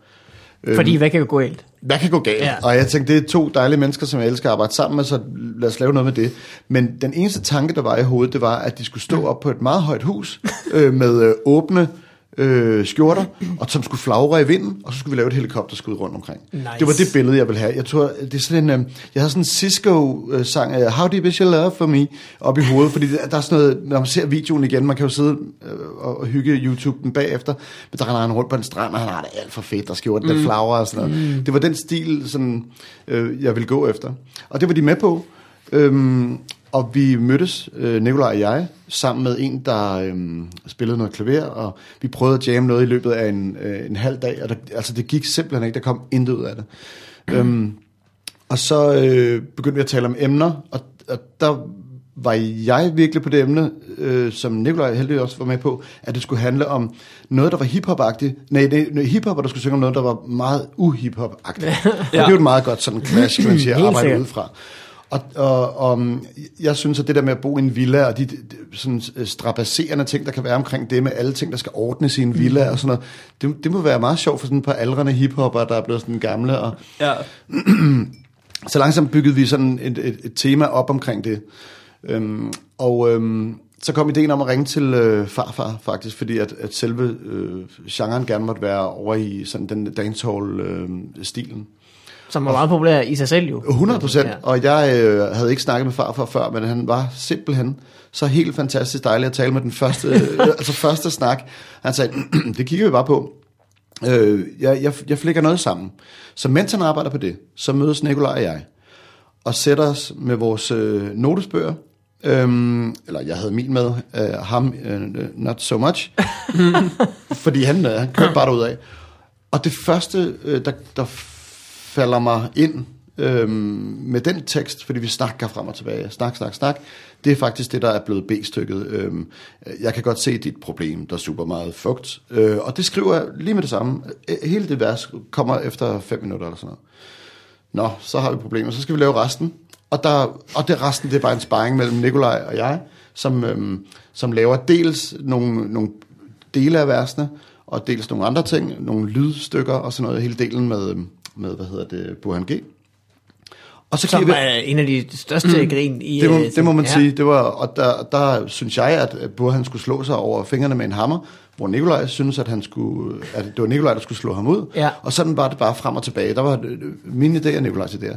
Øhm, Fordi hvad kan jo gå galt? hvad kan gå galt? Ja. Ja. Og jeg tænkte, det er to dejlige mennesker, som jeg elsker at arbejde sammen med, så lad os lave noget med det. Men den eneste tanke, der var i hovedet, det var, at de skulle stå op på et meget højt hus øh, med øh, åbne øh, skjorter, og som skulle flagre i vinden, og så skulle vi lave et helikopterskud rundt omkring. Nice. Det var det billede, jeg ville have. Jeg tror, det er sådan en, øh, jeg havde sådan en Cisco-sang, øh, How Deep Is Your Love For Me, op i hovedet, fordi der, der er sådan noget, når man ser videoen igen, man kan jo sidde øh, og, hygge YouTube den bagefter, men der render han rundt på en strand, og han har det alt for fedt, og skjorten, mm. der flagrer og sådan noget. Mm. Det var den stil, sådan, øh, jeg ville gå efter. Og det var de med på. Øhm, og vi mødtes, øh, Nikolaj og jeg, sammen med en, der øhm, spillede noget klaver, og vi prøvede at jamme noget i løbet af en, øh, en halv dag, og der, altså det gik simpelthen ikke, der kom intet ud af det. øhm, og så øh, begyndte vi at tale om emner, og, og der var jeg virkelig på det emne, øh, som Nikolaj heldigvis også var med på, at det skulle handle om noget, der var hiphop-agtigt. Nej, det, nej, hiphop, der skulle synge om noget, der var meget uhiphop-agtigt. ja. Og det er jo et meget godt sådan clash, kan man sige, at arbejde sikkert. Og, og, og mm, jeg synes, at det der med at bo i en villa, og de, de sådan øh, strapasserende ting, der kan være omkring det, med alle ting, der skal ordnes i en villa og sådan noget, det, det må være meget sjovt for sådan et par aldrende hiphopper, der er blevet sådan gamle. Og Ja. så langsomt byggede vi sådan et, et, et tema op omkring det. Øhm, og øhm, så kom ideen om at ringe til øh, farfar, faktisk, fordi at, at selve øh, genren gerne måtte være over i sådan den dancehall-stilen. Som var meget populær i sig selv jo. 100 procent, Ja. og jeg øh, havde ikke snakket med farfar før, men han var simpelthen så helt fantastisk dejlig at tale med den første, øh, altså første snak. Han sagde, det kigger vi bare på. Øh, jeg, jeg, jeg flækker noget sammen. Så mens han arbejder på det, så mødes Nikolaj og jeg, og sætter os med vores øh, notesbøger, Øhm, eller jeg havde min med, øh, ham øh, not so much, fordi han, øh, han kørte bare af. Og det første, øh, der, der falder mig ind øhm, med den tekst, fordi vi snakker frem og tilbage, snak, snak, snak, det er faktisk det, der er blevet B-stykket. Øhm, jeg kan godt se dit problem, der er super meget fugt. Øh, og det skriver jeg lige med det samme. Hele det vers kommer efter fem minutter eller sådan noget. Nå, så har vi problemer. Så skal vi lave resten. Og, der, og det resten, det er bare en sparring mellem Nikolaj og jeg, som, øhm, som laver dels nogle, nogle dele af versene, og dels nogle andre ting, nogle lydstykker og sådan noget, hele delen med, øhm, med hvad hedder det, Burhan G. Og så Som vi, er en af de største mm. grin i... det, må, øh, det må man ja. sige. Det var, og der, der synes jeg, at Burhan skulle slå sig over fingrene med en hammer, hvor Nikolaj synes, at, han skulle, at det var Nikolaj, der skulle slå ham ud. Ja. Og sådan var det bare frem og tilbage. Der var øh, mine idéer og Nikolajs idéer.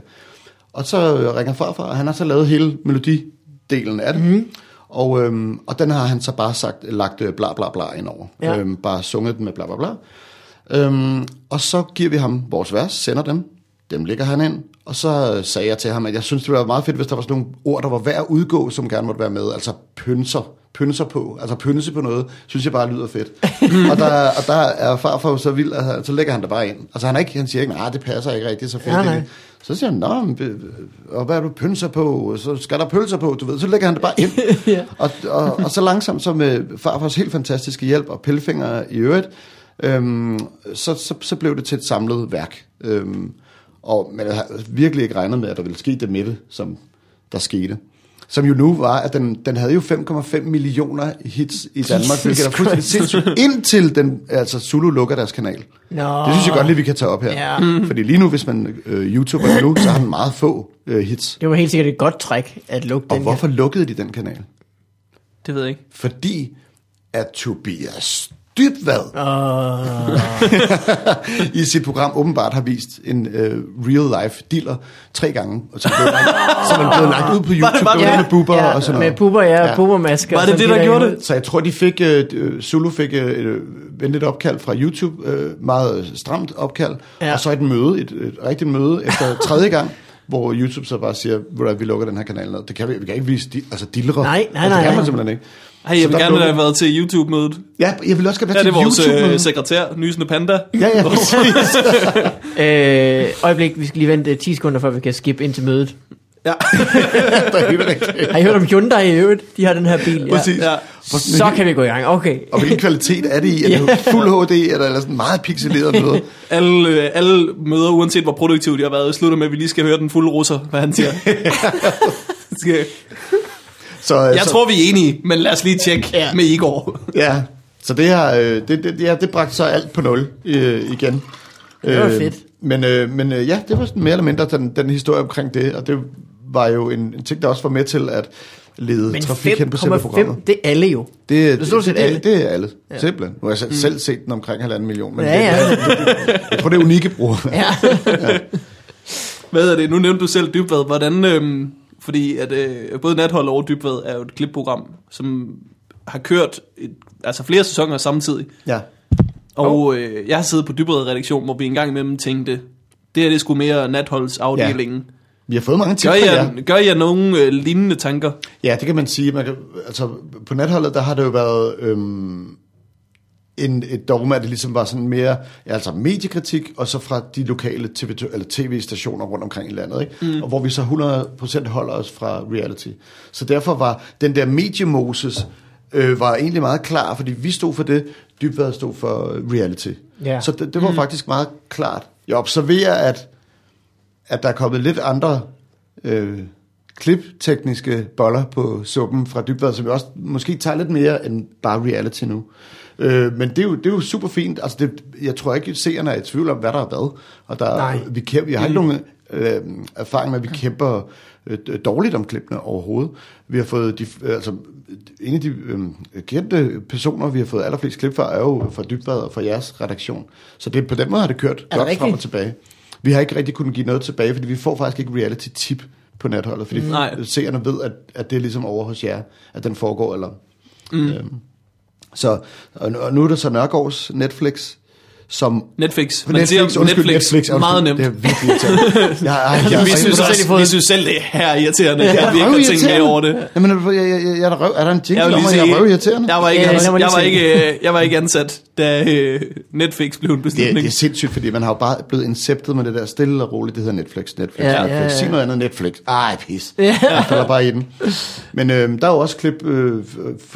Og så øh, ringer farfar, og han har så lavet hele melodidelen af det. Mm. Og, øhm, og den har han så bare sagt, lagt øh, bla bla bla ind over. Ja. Øhm, bare sunget den med bla bla bla. Øhm, og så giver vi ham vores vers, sender dem, dem lægger han ind, og så øh, sagde jeg til ham, at jeg synes, det ville være meget fedt, hvis der var sådan nogle ord, der var værd at udgå, som gerne måtte være med, altså pynser, pynser på, altså pynse på noget, synes jeg bare lyder fedt. og, der, og der er farfar så vild, at så lægger han det bare ind. Altså han, er ikke, han siger ikke, nej, det passer ikke rigtigt, så fedt. Nej. det." Så siger han, nå, øh, og hvad er du pynser på? Så skal der pølser på, du ved. Så lægger han det bare ind. Ja. og, og, og så langsomt, så med farfars helt fantastiske hjælp og pillefinger i øvrigt, øhm, så, så, så blev det til et samlet værk. Øhm, og, men jeg har virkelig ikke regnet med, at der ville ske det med det, som der skete. Som jo nu var, at den, den havde jo 5,5 millioner hits i Danmark, Jesus hvilket er fuldstændig sindssygt, indtil den, altså Zulu lukker deres kanal. Nå. Det synes jeg godt lige, vi kan tage op her. Ja. Fordi lige nu, hvis man øh, YouTuber nu, så har den meget få øh, hits. Det var helt sikkert et godt træk at lukke Og den. hvorfor lukkede de den kanal? Det ved jeg ikke. Fordi at Tobias Dybvad Uh, i sit program åbenbart har vist en øh, real-life dealer tre gange, og som, blev lagt, som er blevet lagt ud på YouTube, var det det- var med buber ja, og sådan med noget. buber, ja, Ja. bubermasker. Var det det, de der gjorde det? Så jeg tror, de fik, øh, Zulu fik øh, et venligt opkald fra YouTube, øh, meget stramt opkald, Ja. og så et møde, et, et rigtigt møde efter tredje gang, hvor YouTube så bare siger, "Ved du vi lukker den her kanal ned. Det kan vi, vi kan ikke vise di, altså dillere. Nej, nej, altså, nej, Det kan man simpelthen ikke. Hey, jeg Så vil gerne lukkede- have været til YouTube-mødet. Ja, jeg vil også gerne være er det til vores YouTube. øh, sekretær, Nysende Panda. Ja, ja, præcis. Øh, øjeblik, vi skal lige vente 10 sekunder, før vi kan skip ind til mødet. Ja. det er. Har I hørt om Hyundai i øvrigt? De har den her bil. Ja. Præcis. Ja. Så kan vi gå i gang. Okay. Og hvilken kvalitet er det i? Er det fuld HD, eller, eller sådan meget pixeleret noget? Alle, øh, alle møder, uanset hvor produktive de har været, slutter med, at vi lige skal høre den fulde russer, hvad han siger. Så, Jeg så, tror, vi er enige, men lad os lige tjekke Ja. med Igor. Ja, så det her, øh, det, det, ja, det bragte så alt på nul øh, igen. Det var Øh, fedt. Men, øh, men øh, ja, det var sådan mere eller mindre den, den historie omkring det, og det var jo en, en ting, der også var med til at lede Men trafik hen på selve programmet. 5,5, det er alle jo. Det, Det er det, det, alle. det, det er alle, ja. simpelthen. Nu har jeg selv, mm. selv set den omkring halvanden million, men Ja, det, ja. jeg tror, det er unikke brugere. Ja. Hvad er det? Nu nævnte du selv Dybvad. Hvordan, øhm, fordi at, øh, både Nathold og Dybvad er jo et klipprogram, som har kørt et, altså flere sæsoner samtidig. ja. Og øh, jeg har siddet på Dybvad-redaktion, hvor vi engang imellem tænkte, det her det skulle mere Natholdsafdelingen. Ja. Vi har fået mange tips Gør, fra jer. jeg, gør jeg nogle øh, lignende tanker? Ja, det kan man sige. Man kan, altså, på netholdet, der har det jo været øhm, en, et dogme, at det ligesom var sådan mere ja, altså mediekritik, og så fra de lokale TV, eller tv-stationer rundt omkring i landet, ikke? Mm. og hvor vi så 100% holder os fra reality. Så derfor var den der mediemoses øh, var egentlig meget klar, fordi vi stod for det, Dybvad stod for reality. Ja. Så det, det var mm. faktisk meget klart. Jeg observerer, at, at der er kommet lidt andre øh, kliptekniske boller på suppen fra dybvad, som vi også måske tager lidt mere end bare reality nu. Øh, men det er, jo, det er jo super fint. Altså det, jeg tror ikke, at seerne er i tvivl om, hvad der er hvad. Og der, Nej. vi, kæmper, vi har ikke nogen øh, erfaring med, at vi kæmper øh, dårligt om klippene overhovedet. Vi har fået de, øh, altså, en af de øh, kendte personer, vi har fået allerflest klip fra, er jo fra Dybvad og fra jeres redaktion. Så det, på den måde har det kørt det godt frem rigtigt? og tilbage. Vi har ikke rigtig kunnet give noget tilbage, fordi vi får faktisk ikke reality-tip på natholdet, fordi Nej. mm. seerne ved, at, at det er ligesom over hos jer, at den foregår. Eller, mm. øhm, så, og, nu- er der så Nørgaards Netflix, som... Netflix. Man Netflix, siger undskyld, Netflix, Netflix undskyld, meget nemt. Det er virkelig irriterende. Jeg, jeg, jeg, Ja, vi, jeg, synes også, vi synes selv, det er her irriterende, ja, ikke har tænkt røvirriterende. mere over det. Jamen, jeg, jeg, jeg, jeg, er, der røv, er der en Jeg jingle om, at jeg er røvirriterende? jeg var ikke, Ja, lige jeg var ikke, øh, jeg var ikke ansat, da øh, Netflix blev en Det, beslutning. det er sindssygt, fordi man har jo bare blevet inceptet med det der stille og roligt, det hedder Netflix, Netflix, Ja, Netflix. ja, ja. Sig noget andet Netflix. Ej, pis. Ja. Jeg falder bare i den. Men øh, der er jo også klip, øh,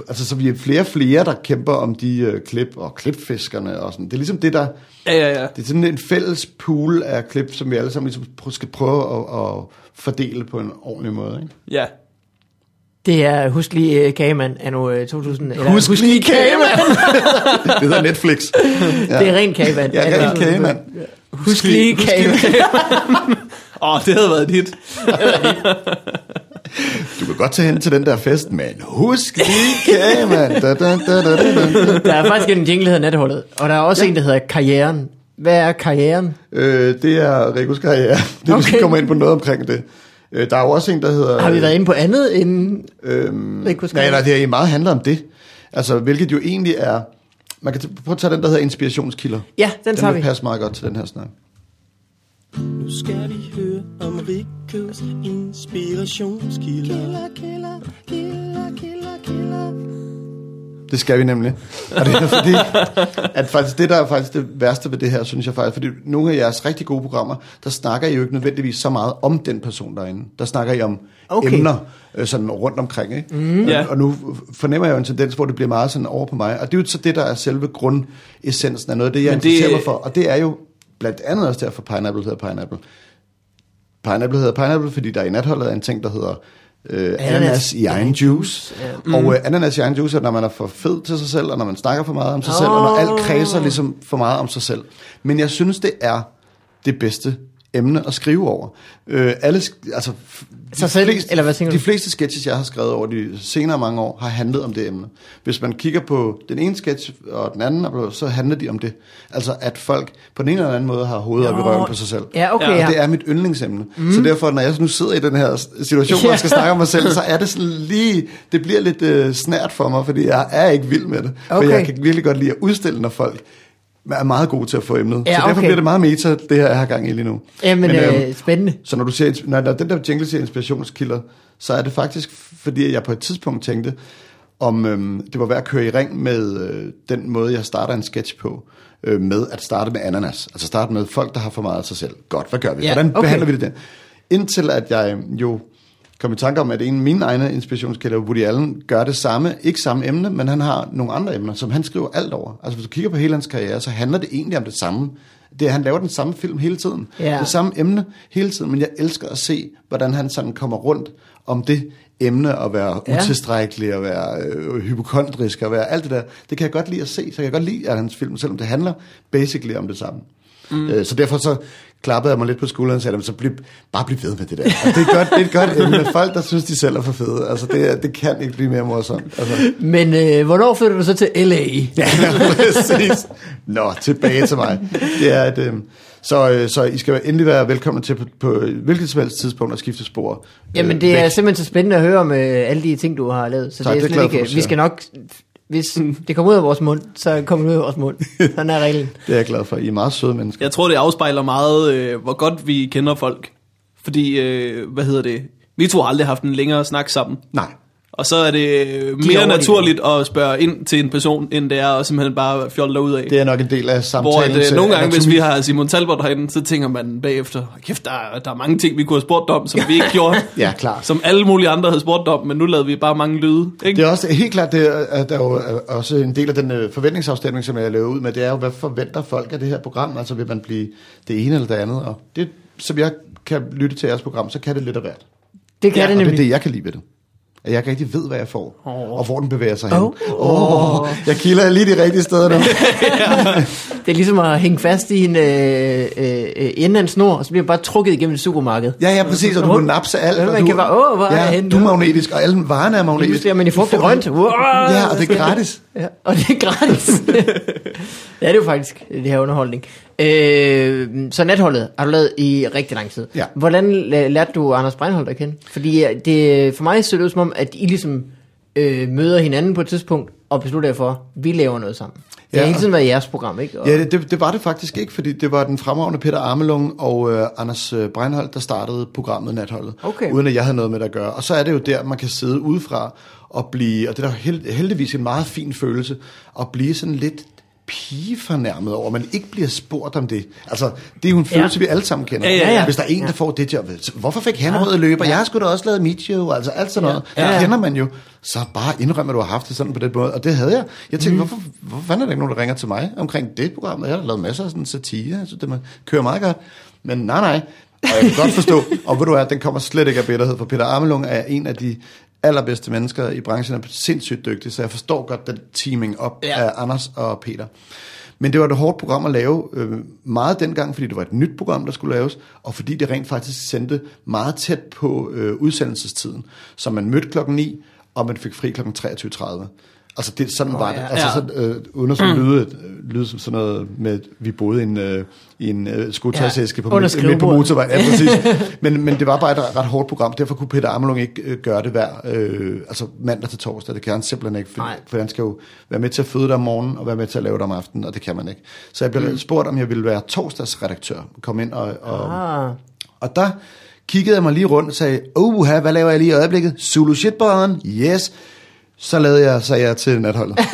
altså så vi er flere og flere, der kæmper om de øh, klip, og klipfiskerne og sådan. Det er ligesom det, der, Ja, ja, ja. det er sådan en fælles pool af klip, som vi alle sammen ligesom skal prøve at, at fordele på en ordentlig måde. Ikke? ja. Det er Husk lige uh, anno uh, 2000. Eller, Husk lige Kagemand! det hedder Netflix. Ja. Det er ren Kagemand. Ja, ren Kagemand. Husk lige Kagemand. Åh, det havde været dit. Du kan godt tage hen til den der fest, men husk lige Kagemand. Da, da, da, da, da, da. Der er faktisk en jingle, der hedder Natholdet. Og der er også ja. en, der hedder Karrieren. Hvad er karrieren? Øh, det er Rikus karriere. Det okay. vi Okay. skal komme ind på noget omkring det. Øh, der er jo også en, der hedder... Har vi været inde på andet end Øhm, Rikus nej, karriere? nej, det er meget handler om det. Altså, hvilket jo egentlig er... Man kan prøve at tage den, der hedder inspirationskilder. Ja, den tager Den vil vi. passe meget godt til den her snak. Nu skal vi høre om Rikos inspirationskilder. Kilder, kilder, kilder, kilder, kilder. Det skal vi nemlig. Og det er fordi, at faktisk det, der er faktisk det værste ved det her, synes jeg faktisk, fordi nogle af jeres rigtig gode programmer, der snakker I jo ikke nødvendigvis så meget om den person derinde. Der snakker I om Okay. emner øh, sådan rundt omkring. Ikke? Mm. Ja. Og, og nu fornemmer jeg jo en tendens, hvor det bliver meget sådan over på mig. Og det er jo så det, der er selve grundessensen af noget af det, jeg Men det- interesserer mig for. Og det er jo blandt andet også derfor, Pineapple hedder Pineapple. Pineapple hedder Pineapple, fordi der i natholdet er en ting, der hedder øh, ananas i egen juice. Ja. Og øh, ananas i egen juice er, når man er for fed til sig selv, og når man snakker for meget om sig selv, og når alt kredser ligesom for meget om sig selv. Men jeg synes, det er det bedste emne at skrive over. Øh, alle, altså, Sig selv, eller hvad de fleste sketches, jeg har skrevet over de senere mange år, har handlet om det emne. Hvis man kigger på den ene sketch og den anden, så handler de om det. Altså, at folk på den ene eller anden måde har hovedet op i røven på sig selv. Ja, okay, Ja. Og det er mit yndlingsemne. Mm. Så derfor, når jeg nu sidder i den her situation, hvor jeg skal snakke om mig selv, så er det sådan lige, det bliver lidt øh, snært for mig, fordi jeg er ikke vild med det. For Okay. jeg kan virkelig godt lide at udstille, når folk er meget gode til at få emnet. Ja, så derfor okay. bliver det meget meta, det her, jeg har gang i lige nu. Jamen, Men, øhm, øh, spændende. så når du siger, når, når den der jingle siger inspirationskilder, så er det faktisk, fordi jeg på et tidspunkt tænkte, om øhm, det var værd at køre i ring med øh, den måde, jeg starter en sketch på, øh, med at starte med ananas. Altså starte med folk, der har for meget af sig selv. Godt, hvad gør vi? Ja, Hvordan okay. behandler vi det der? Indtil at jeg jo kom i tanke om, at en af mine egne inspirationskilder, Woody Allen, gør det samme, ikke samme emne, men han har nogle andre emner, som han skriver alt over. Altså hvis du kigger på hele hans karriere, så handler det egentlig om det samme. Det, han laver den samme film hele tiden. Ja. Det samme emne hele tiden, men jeg elsker at se, hvordan han sådan kommer rundt om det emne at være Ja. utilstrækkelig, at være øh, hypokondrisk, at være alt det der. Det kan jeg godt lide at se, så jeg kan godt lide at hans film, selvom det handler basically om det samme. Mm. Øh, så derfor så klappede jeg mig lidt på skulderen og sagde, "Jamen, så bliv, bare bliv ved med det der. Altså, det, er godt, det er et godt emne. Folk, der synes, de selv er for fede. Altså, det, er- det kan ikke blive mere morsomt. Altså, Men øh, hvornår flytter du så til LA? Ja, præcis. Nå, tilbage til mig. Det er et, øh, så, øh, så I skal endelig være velkomne til på, på hvilket som helst tidspunkt at skifte spor. Jamen, øh, det er væk. simpelthen så spændende at høre om øh, alle de ting, du har lavet. Så Tak, det er det er for, ikke... du Vi skal nok... Hvis det kommer ud af vores mund, så kommer det ud af vores mund. Sådan er reglen. Det er jeg glad for. I er meget søde mennesker. Jeg tror, det afspejler meget, øh, hvor godt vi kender folk. Fordi, øh, hvad hedder det? Vi to har aldrig haft en længere snak sammen. Nej. Og så er det mere det. naturligt at spørge ind til en person, end det er at simpelthen bare fjolle ud af. Det er nok en del af Hvor samtalen. at, øh, nogle gange, hvis vi har Simon Talbot herinde, så tænker man bagefter, kæft, der, er- der er mange ting, vi kunne have spurgt om, som vi ikke gjorde. Ja, klart. Som alle mulige andre havde spurgt om, men nu lavede vi bare mange lyde. Ikke? Det er også helt klart, det er, at der er jo øh, også en del af den øh, forventningsafstemning, som jeg laver ud med, det er jo, hvad forventer folk af det her program? Altså vil man blive det ene eller det andet? Og det, som jeg kan lytte til jeres program, så kan det lidt af hvert. Det kan Ja, det Og det er nemlig. det, jeg kan lide ved det. At jeg ikke rigtig ved, hvad jeg får, Åh. og hvor den bevæger sig hen. Åh. Oh. Jeg kilder lige de rigtige steder nu. Det er ligesom at hænge fast i en øh, øh, øh, ende af en snor, og så bliver man bare trukket igennem et supermarked. Ja, ja, præcis, og du kan napse alt. Ja, man du, kan bare, åh, hvor er ja, henne du er magnetisk, og alle varerne er magnetiske. pludselig er man i frugt og grønt. Wow! Ja, og det er gratis. Ja, og det er gratis. ja, det er jo faktisk det her underholdning. Øh, så natholdet har du lavet i rigtig lang tid. Ja. Hvordan la- lærte du Anders Breinholt at kende? Fordi øh, det, for mig ser det ud som om, at I ligesom øh, møder hinanden på et tidspunkt, og beslutter jer for, at vi laver noget sammen. Det har Ja. hele tiden været jeres program, ikke? Og, Ja, det, det, det var det faktisk ikke, fordi det var den fremragende Peter Armelung og øh, Anders øh, Breinholt, der startede programmet Natholdet, Okay. uden at jeg havde noget med det at gøre. Og så er det jo der, man kan sidde udefra og blive, og det er held, heldigvis en meget fin følelse, at blive sådan lidt pigefornærmet over, at man ikke bliver spurgt om det. Altså, det er jo en følelse, Ja. vi alle sammen kender. Ja, ja, ja. Hvis der er en, der Ja. får det job, hvorfor fik han røde løber? Jeg skulle da også lavet mit show, altså alt sådan noget. Ja. Det Ja. kender man jo. Så bare indrøm, at du har haft det sådan på den måde. Og det havde jeg. Jeg tænkte, mm. hvorfor, hvorfor fanden er der ikke nogen, der ringer til mig omkring det program? Jeg har lavet masser af sådan satire, så det man kører meget godt. Men nej, nej. Og jeg kan godt forstå, og ved du hvad, den kommer slet ikke af bitterhed, for Peter Amelung er en af de allerbedste mennesker i branchen, er sindssygt dygtig, så jeg forstår godt den teaming op ja. af Anders og Peter. Men det var et hårdt program at lave, øh, meget dengang, fordi det var et nyt program, der skulle laves, og fordi det rent faktisk sendte meget tæt på øh, udsendelsestiden. Så man mødte klokken 9, og man fik fri klokken 23.30. Altså det, sådan oh, var ja. det. Altså Ja. sådan, øh, uden at skulle lyde, lyde som sådan noget med, vi boede i en, øh, i en øh, skotøjsæske Ja, på, midt, midt på motorvejen. Ja, præcis. men, men det var bare et ret hårdt program, derfor kunne Peter Amelung ikke øh, gøre det hver, øh, altså mandag til torsdag. Det kan han simpelthen ikke, for, Nej. for han skal jo være med til at føde det om morgenen, og være med til at lave det om aftenen, og det kan man ikke. Så jeg blev mm. spurgt, om jeg ville være torsdagsredaktør, komme ind og, og Ah, og der kiggede jeg mig lige rundt og sagde, oh, hvad laver jeg lige i øjeblikket? Zulu shitballeren, yes. Så lavede jeg, sagde jeg til natholdet.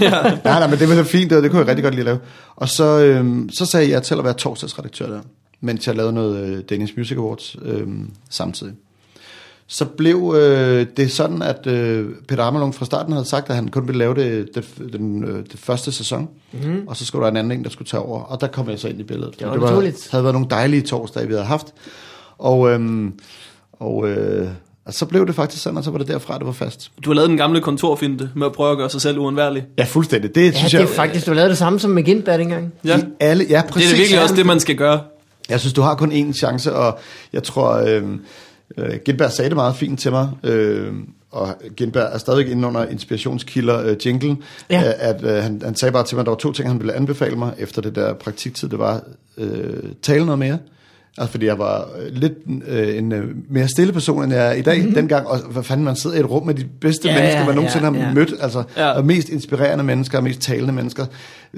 nej, nej, men det var så fint, det, det kunne jeg rigtig godt lide at lave. Og så, øhm, så sagde jeg til at være torsdagsredaktør der, mens jeg lavede noget øh, Danish Music Awards øhm, samtidig. Så blev øh, det sådan, at øh, Peter Amelung fra starten havde sagt, at han kun ville lave det, det, den, øh, det første sæson, mm. og så skulle der en anden en, der skulle tage over, og der kom jeg så ind i billedet. Det var det naturligt. havde været nogle dejlige torsdage, vi havde haft, og, øhm, og, øh, og så blev det faktisk sådan, og så var det derfra, det var fast. Du har lavet den gamle kontorfinte med at prøve at gøre sig selv uundværlig. Ja, fuldstændig. Det ja, synes det er jeg, faktisk, du lavede det samme som med Gindberg dengang. Ja. i alle, ja, Det præcis. er det virkelig også det, man skal gøre. Jeg synes, du har kun én chance, og jeg tror, øh, øh, Gindberg sagde det meget fint til mig, øh, og Gindberg er stadig inde under inspirationskilder øh, jingle, Ja. ja. at øh, han, han sagde bare til mig, at der var to ting, han ville anbefale mig efter det der praktiktid, det var øh, tale noget mere, Altså fordi jeg var øh, lidt øh, en øh, mere stille person, end jeg er i dag mm-hmm. dengang. Og hvad fanden, man sidder i et rum med de bedste Ja, ja, mennesker, ja, man nogensinde ja, har ja. mødt. Altså, Ja. ja. og mest inspirerende mennesker, og mest talende mennesker.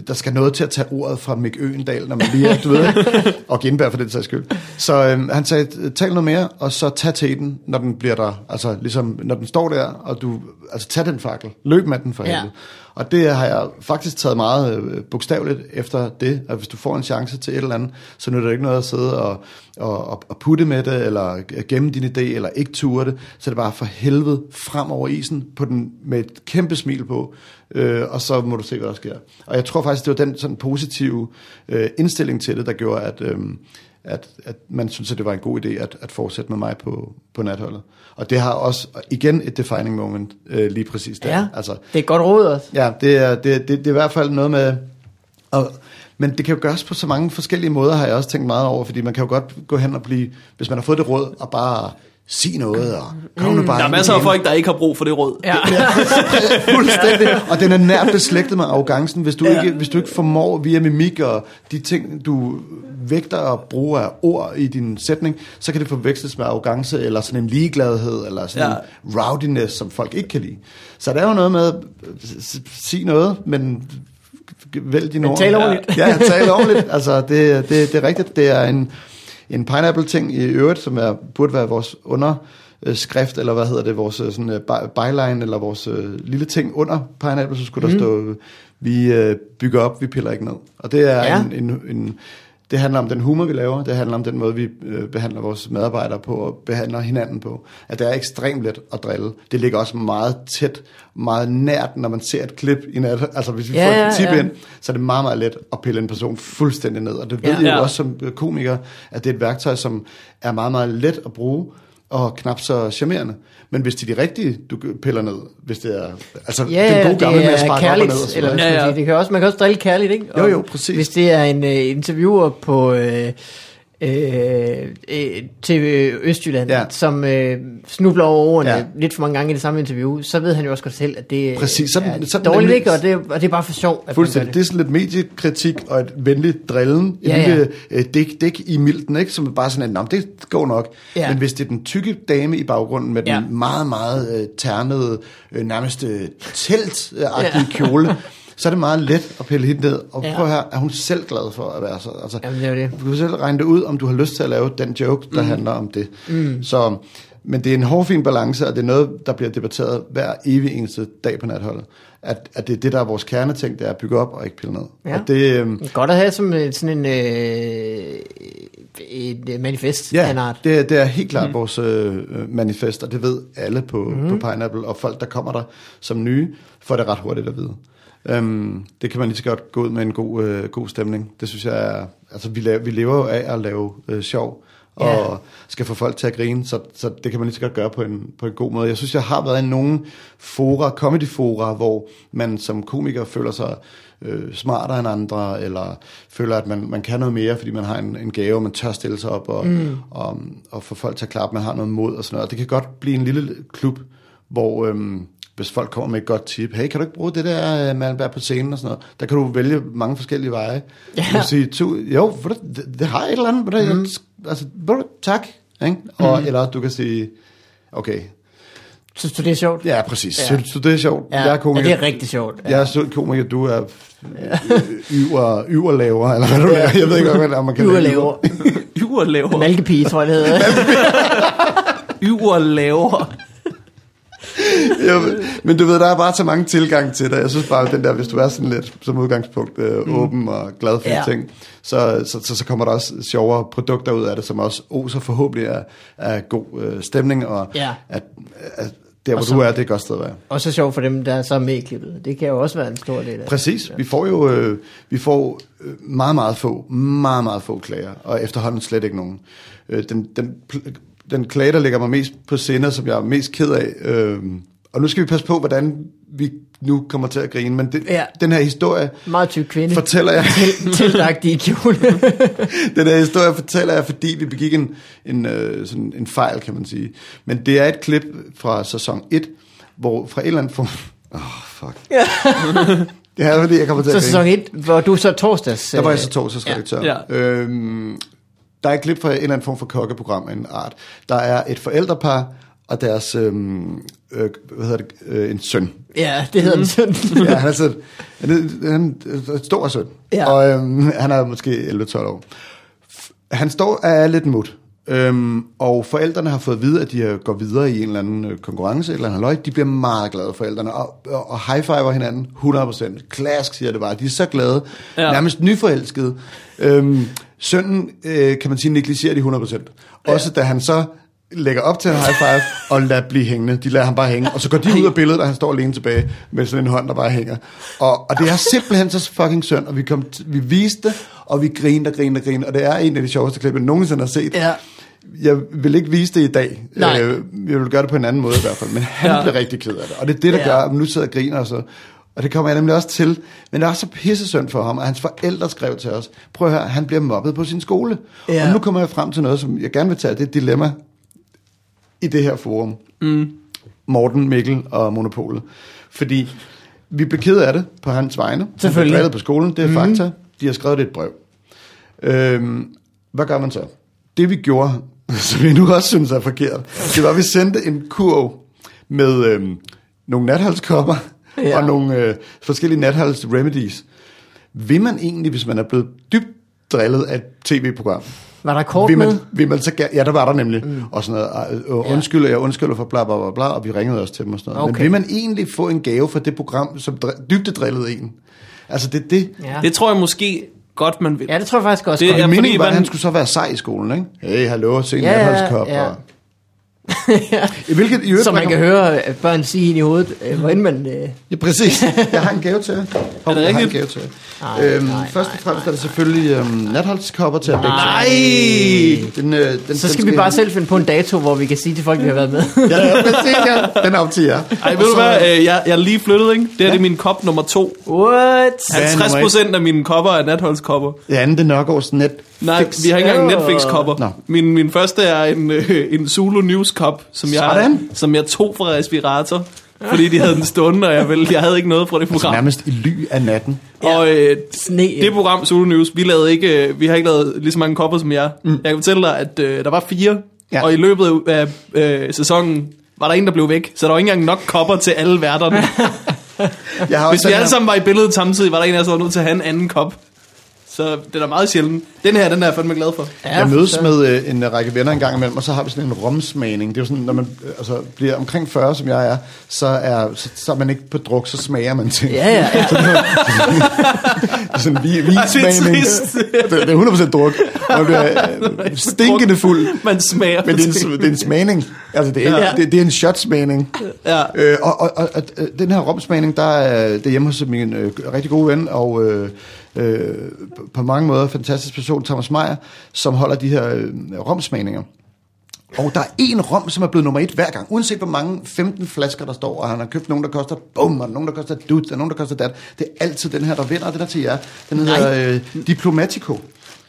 Der skal noget til at tage ordet fra Mick Øgendal, når man lige er, du ved, og Gindberg for den sags skyld. Så øh, han sagde, tal noget mere, og så tag til den, når den bliver der. Altså ligesom, når den står der, og du, altså tag den fakkel. Løb med den for Ja. helvede. Og det har jeg faktisk taget meget øh, bogstaveligt efter det, at hvis du får en chance til et eller andet, så nytter det ikke noget at sidde og, og, og, putte med det, eller gemme din idé, eller ikke ture det, så det bare for helvede frem over isen på den, med et kæmpe smil på, øh, og så må du se, hvad der sker. Og jeg tror faktisk, det var den sådan positive øh, indstilling til det, der gjorde, at, øh, at, at man synes, at det var en god idé at, at fortsætte med mig på, på natholdet. Og det har også, igen, et defining moment øh, lige præcis der. Ja, Altså, det er godt råd også. Ja, det er, det, det, det er i hvert fald noget med... Og, men det kan jo gøres på så mange forskellige måder, har jeg også tænkt meget over, fordi man kan jo godt gå hen og blive, hvis man har fået det råd, og bare sige noget, og kom nu bare Der er masser af folk, der ikke har brug for det råd. Ja. Fuldstændig. Og den er nært beslægtet med arrogancen, hvis du, ja. ikke, hvis du ikke formår via mimik og de ting, du vægter og bruger af ord i din sætning, så kan det forveksles med arrogance, eller sådan en ligegladhed, eller sådan Ja. en rowdiness, som folk ikke kan lide. Så der er jo noget med at s- sige noget, men vælg Men ord. tal ordentligt. Ja, tal ordentligt. Altså, det, det, det er rigtigt. Det er en, en pineapple-ting i øvrigt, som er, burde være vores underskrift, eller hvad hedder det, vores øh, sådan, øh, by- byline, eller vores øh, lille ting under pineapple, så skulle mm. der stå, vi øh, bygger op, vi piller ikke ned. Og det er Ja. ja. en, en, en, det handler om den humor, vi laver. Det handler om den måde, vi øh, behandler vores medarbejdere på og behandler hinanden på. At det er ekstremt let at drille. Det ligger også meget tæt, meget nært, når man ser et klip i nat. Altså hvis vi Ja, får et tip ja. ind, så er det meget, meget let at pille en person fuldstændig ned. Og det ved Ja. ja. jeg Ja. jo også som øh, komiker, at det er et værktøj, som er meget, meget let at bruge, og knap så charmerende. Men hvis det er de rigtige, du piller ned, hvis det er... Altså, Ja, den gode det gamle med at er sparke op og kærligt, ned og sådan eller Ja, man ja. sige. Det kan også, man kan også drille kærligt, ikke? Jo, Og jo, præcis. Hvis det er en uh, interviewer på øh, øh, øh, TV Østjylland, Ja. ja. som øh, snubler over ordene Ja. ja. lidt for mange gange i det samme interview, så ved han jo også godt selv, at det Præcis, så er den- så den dårligt, ikke? Og det, og det er bare for sjov, at Fuldstændig. Det det. er sådan lidt mediekritik og et venligt drillen. Ja, ja. lille øh, dæk, dæk i milten, ikke? som er bare sådan, at "Nå, men det går nok. Ja. Men hvis det er den tykke dame i baggrunden med den Ja. meget, meget øh, ternede, øh, nærmest øh, teltagtige kjole, så er det meget let at pille hende ned. Og Ja. prøv her, er hun selv glad for at være så? Altså, Jamen, det er det. Du kan selv regne det ud, om du har lyst til at lave den joke, der mm. handler om det. Mm. Så, men det er en hårfin balance, og det er noget, der bliver debatteret hver evig eneste dag på natholdet. At, at det er det, der er vores kerneting, det er at bygge op og ikke pille ned. Ja. Og det, øhm, Godt at have som øh, sådan en øh, et øh, manifest af en ja, art. det, er- det er helt klart mm. vores øh, manifest, og det ved alle på, mm. på Pineapple, og folk, der kommer der som nye, får det ret hurtigt at vide. Øhm, det kan man lige så godt gå ud med en god, øh, god stemning. Det synes jeg er, altså vi, laver, vi lever jo af at lave øh, sjov, og Ja. skal få folk til at grine, så, så det kan man lige så godt gøre på en, på en god måde. Jeg synes, jeg har været i nogle fora, comedy-fora, hvor man som komiker føler sig øh, smartere end andre, eller føler, at man, man kan noget mere, fordi man har en, en gave, man tør stille sig op og, mm. og, og få folk til at klappe, man har noget mod og sådan noget. Og det kan godt blive en lille klub, hvor øhm, hvis folk kommer med et godt tip, hey, kan du ikke bruge det der øh, være på scenen og sådan noget, der kan du vælge mange forskellige veje. Ja. Du kan sige, tu, jo, det, det har et eller andet, ved du, Mhm. jeg, altså, ved du, tak. Ikke? Og, Eller du kan sige, okay, Synes du, det er sjovt? ja, præcis, Ja. ja. synes du, det er sjovt? Ja, jeg er komiker. ja, det er rigtig sjovt. Ja. Jeg er sød komiker, du er yver, yverlaver, eller hvad du er. Jeg ved ikke, hvad det er, man kan Yverlaver. Yverlaver. Malkepige, tror jeg, det hedder. Yverlaver. Ved- Men du ved, der er bare så mange tilgang til det. Jeg synes bare, at den der, hvis du er sådan lidt som udgangspunkt øh, mm. åben og glad for Ja. ja. ting, så, så, så, så kommer der også sjovere produkter ud af det, som også oser forhåbentlig er, er god øh, stemning, og Ja. at, at der, hvor Og så- du er, det er et godt sted at være. Og så sjovt for dem, der er så med i klippet. Det kan jo også være en stor del af det. Præcis. Vi får jo øh, vi får øh, meget, meget få, meget, meget få klager, og efterhånden slet ikke nogen. Øh, den, den, den klage, der ligger mig mest på sinde, som jeg er mest ked af, øh, og nu skal vi passe på, hvordan vi nu kommer til at grine, men det, Ja. ja. den her historie Meget tyk kvinde. fortæller jeg, Til, tilagtig kjole. den her historie fortæller jeg, fordi vi begik en, en, øh, sådan en fejl, kan man sige. Men det er et klip fra sæson 1, hvor fra en eller form... Åh, oh, fuck. det er fordi, jeg kommer til så at grine. sæson 1, hvor du så torsdags... Der var øh, jeg så torsdagsredaktør. Ja. Ja. Øhm, der er et klip fra en eller anden form for kokkeprogram af en art. Der er et forældrepar og deres, øhm, øh, hvad hedder det, øh, en søn. Ja, det hedder mm. den sådan. Ja, han er, sådan, han er, han er en stor søn, Ja. og øhm, han er måske 11-12 år. Han står er lidt mut, øhm, og forældrene har fået at vide, at de går videre i en eller anden øh, konkurrence, eller løg. De bliver meget glade, forældrene, og, og, og high-fiver hinanden 100%. Klask, siger det bare. De er så glade, Ja. ja. nærmest nyforelskede. Øhm, sønnen, øh, kan man sige, negligerer de 100%. Også da han så lægger op til en high five og lader blive hængende. De lader ham bare hænge. Og så går de ud af billedet, og han står alene tilbage med sådan en hånd, der bare hænger. Og, og det er simpelthen så fucking synd, og vi, kom t- vi viste det, og vi grinede og grinede og grinede, og det er en af de sjoveste klip, jeg nogensinde har set. Ja. Jeg vil ikke vise det i dag. Nej. Øh, jeg vil gøre det på en anden måde i hvert fald. Men han Ja. bliver rigtig ked af det. Og det er det, der ja. gør, at nu sidder og griner og så. Og det kommer jeg nemlig også til. Men det er også så pissesynd for ham, og hans forældre skrev til os, prøv at høre, han bliver mobbet på sin skole. Ja. Og nu kommer jeg frem til noget, som jeg gerne vil tage. Det er et dilemma i det her forum. Mm. Morten, Mikkel og Monopolet. Fordi vi blev ked af det på hans vegne. Han blev Selvfølgelig. på skolen, det er mm. fakta. De har skrevet det et brev. Øhm, hvad gør man så? Det vi gjorde, som jeg nu også synes er forkert, det var, at vi sendte en kurv med øhm, nogle nathalskopper ja. og nogle øh, forskellige nathals remedies. Vil man egentlig, hvis man er blevet dybt drillet af et tv-program, Var der kort vil med? man, vil man så ja, der var der nemlig, mm. og sådan noget, øh, undskyld, jeg undskylder for bla bla bla bla, og vi ringede også til dem og sådan noget. Okay. Men vil man egentlig få en gave for det program, som dr- dybde drillede en? Altså det det. Ja. Det tror jeg måske godt, man vil. ja, det tror jeg faktisk også. Det godt. er- meningen var, at man- han skulle så være sej i skolen, ikke? Hey, hallo, se en Ja, ja, ja, og... ja. Hvilket i øvrigt Så man kan høre øh, børn sige ind i hovedet, øh, hvor end man... Øh, Ja, præcis. Jeg har en gave til jer. Hov, Er det jeg har en rigtigt? gave til jer. Øhm, nej, først og fremmest er det selvfølgelig øhm, natholdskopper til at begge Nej! Den, øh, den, så den skal vi bare selv finde på en dato, hvor vi kan sige til folk, at vi har været med. Ja, ja, præcis, ja. Den er op til jer. Ej, ved du hvad, øh, jeg, jeg er lige flyttet, ikke? Det her det er min kop nummer to. What? Hvad er 50 nummer procent af mine kopper er natholdskopper. Det andet, det er Nørgaards net. Nej, vi har ikke engang. Netflix-kopper. Min, min første er en, øh, en Zulu News-kop, som jeg, Sådan. som jeg tog fra respirator. Fordi de havde den stående, og jeg, ville, jeg havde ikke noget fra det program. Nærmest i ly af natten. Og øh, Sne. det program, Zulu News, vi, lavede ikke, øh, vi har ikke lavet lige så mange kopper som jer. Mm. Jeg kan fortælle dig, at øh, der var fire, Ja. og i løbet af øh, sæsonen var der en, der blev væk. Så der var ikke engang nok kopper til alle værterne. Jeg har Hvis vi alle sammen var i billedet samtidig, var der en af os, der var nødt til at have en anden kop. Så det er meget sjældent. Den her, den er jeg fandme glad for. Ja, Jeg mødes så- med øh, en række venner en gang imellem, og så har vi sådan en romsmagning. Det er jo sådan, når man øh, altså, bliver omkring 40, som jeg er, så er, så, så er man ikke på druk, så smager man til. Ja, ja, ja. Det er sådan en vi- er vinsmagning. Det, det er 100% druk. Man bliver øh, stinkende fuld. Man smager Men det er, en, det er en smagning. Altså, det er, Ja. det, det er en shotsmagning. Ja. Øh, og, og, og, og øh, den her romsmagning, der er det er hjemme hos min øh, rigtig gode ven, og øh, øh, på mange måder fantastisk person, Thomas Meyer, som holder de her øh, romsmagninger. Og der er en rom, som er blevet nummer et hver gang. Uanset hvor mange 15 flasker der står, og han har købt nogen, der koster bum, og nogen, der koster dut, og nogen, der koster dat. Det er altid den her, der vinder, og det der til jer. Den hedder øh, Diplomatico.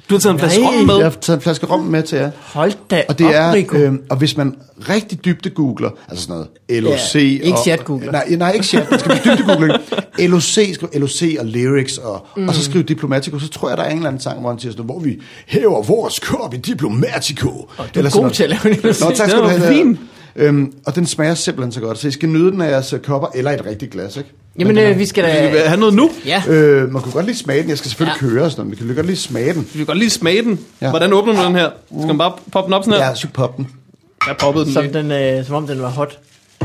Du har taget en flaske rom med. Jeg har taget en flaske rom med til jer. Hold da Og det op, er, Rico. øh, og hvis man rigtig dybde googler, altså sådan noget, LOC... Ja, ikke og, chat-googler. Nej, nej, ikke chat, man skal blive dybde googling. LOC, skriv LOC og lyrics, og, mm. og så skriv Diplomatico, så tror jeg, der er en eller anden sang, hvor han siger sådan, hvor vi hæver vores kop i Diplomatico. Og du er god til at lave det. Nå, tak skal Det du have. Øhm, og den smager simpelthen så godt, så I skal nyde den af jeres kopper, eller et rigtigt glas, ikke? Jamen, øh, vi skal Vi da... vil have noget nu. Ja. Øh, man kunne godt lige smage den, jeg skal selvfølgelig Ja. køre og sådan noget, men vi kan godt lige smage den. Vi vil godt lige smage den. Ja. Hvordan åbner du den her? Skal man bare poppe den op sådan her? Ja, syg pop den. Jeg poppede den Som, lige. den, øh, som om den var hot.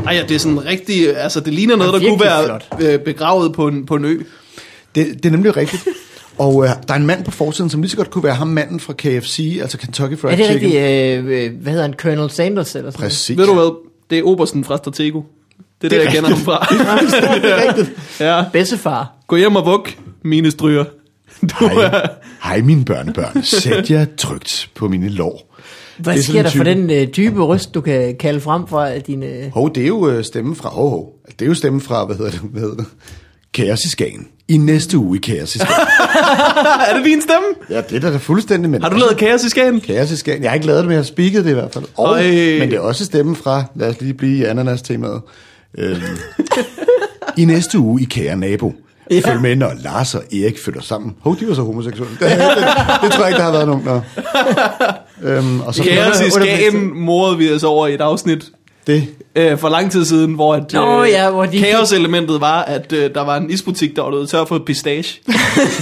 Ej, ja, det er sådan rigtig... Altså, det ligner noget, der kunne være øh, begravet på en, på en ø. Det, det er nemlig rigtigt. Og øh, der er en mand på forsiden, som lige så godt kunne være ham manden fra KFC, altså Kentucky Fried Er det Chicken. rigtigt, øh, øh, hvad hedder han, Colonel Sanders eller sådan noget? Præcis. Ved du hvad? Det er Obersten fra Stratego. Det er det, jeg kender ham fra. det er rigtigt. ja. Bedstefar. Gå hjem og vug, mine stryger. Du Hej. er... Hej mine børnebørn, sæt jer trygt på mine lår. Hvad er sker der for den øh, dybe røst, du kan kalde frem fra dine... Øh... Hov, det er jo øh, stemmen fra, hov, hov. Det er jo stemmen fra, hvad hedder det, hvad hedder det? Kaos i Skagen. I næste uge i Kaos i Skagen. er det din stemme? ja, det er da fuldstændig, men Har du lavet kaos i Skagen? Kaos i Skagen. Jeg har ikke lavet det, men jeg har speaket det i hvert fald. Og, Øj. men det er også stemmen fra, lad os lige blive i ananas-temaet. Øhm, I næste uge i Kære Nabo. Ja. Følg med, når Lars og Erik flytter sammen. Hov, de var så homoseksuelle. Det, det, det, tror jeg ikke, der har været nogen. Nå. Øhm, og så Kaos i Skagen morede vi os over i et afsnit det, øh, for lang tid siden, hvor, at, Nå, ja, hvor de- kaos-elementet var, at øh, der var en isbutik, der var løbet tør for pistache.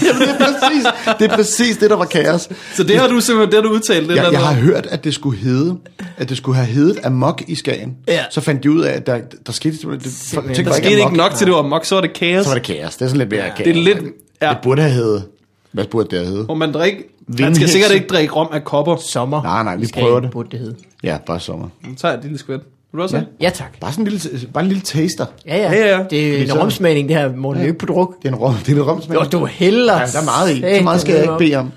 jamen, det, er præcis, det er præcis det, der var kaos. Så det har du simpelthen det har du udtalt. Det Jeg, der, jeg har hørt, at det skulle hedde, at det skulle have heddet Amok i Skagen. Ja. Så fandt de ud af, at der, der skete simpelthen... Det, Simpelthen. ting der var skete ikke amok. nok til, det var mok, så var det kaos. Så var det kaos. Det er sådan lidt mere kaos. Det er lidt... Ja, Det burde have heddet... Hvad burde det have heddet? hvor man drikker... Man Vindhekse. skal sikkert ikke drikke rom af kopper. Sommer. Nej, nej, vi prøver ikke, det. Burde det hedde. Ja, bare sommer. Nu tager jeg et lille skvæt. Vil du også have? Ja, tak. Bare sådan en lille, bare en lille taster. Ja, ja. Ja, ja. Det er Fordi en så- romsmagning, det her, Morten. Ja. ikke på druk. Det er en rom, det er en romsmag. Jo, du hælder. Ja, der er meget i. Så meget skal jeg ikke bede om.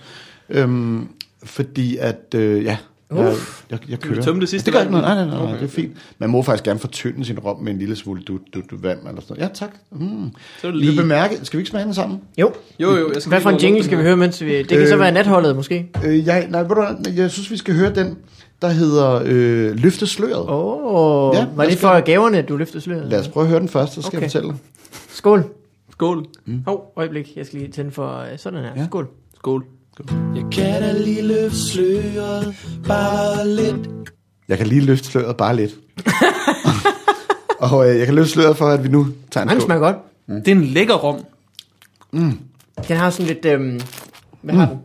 Øhm, fordi at, øh, ja, jeg, jeg, jeg kører. tømme det sidste det gør ikke vand? noget. Nej, nej, nej, nej, det er fint. Man må faktisk gerne fortynde sin rom med en lille smule du, du, du vand eller sådan noget. Ja, tak. Mm. Så det Vi lige... bemærke, skal vi ikke smage den sammen? Jo. Jo, jo, jeg skal Hvad lige for en jingle skal vi høre, mens vi... Det kan så Øh, være natholdet, måske. Øh, jeg, nej, ved du, jeg synes, vi skal høre den, der hedder øh, Løfte sløret. Åh, oh, Ja, var det for gaverne, du løftede sløret? Lad os prøve at høre den først, så skal Okay. jeg fortælle dig. Skål. Skål. Hov, oh, øjeblik. Jeg skal lige tænde for øh, sådan her. Ja. Ja. Skål. Skål. Jeg kan da lige løfte sløret bare lidt. Jeg kan lige løfte sløret bare lidt. og øh, jeg kan løfte sløret for, at vi nu tager en Den skål. smager godt. Det er en lækker rom. Den har sådan lidt... Øhm, hvad har den?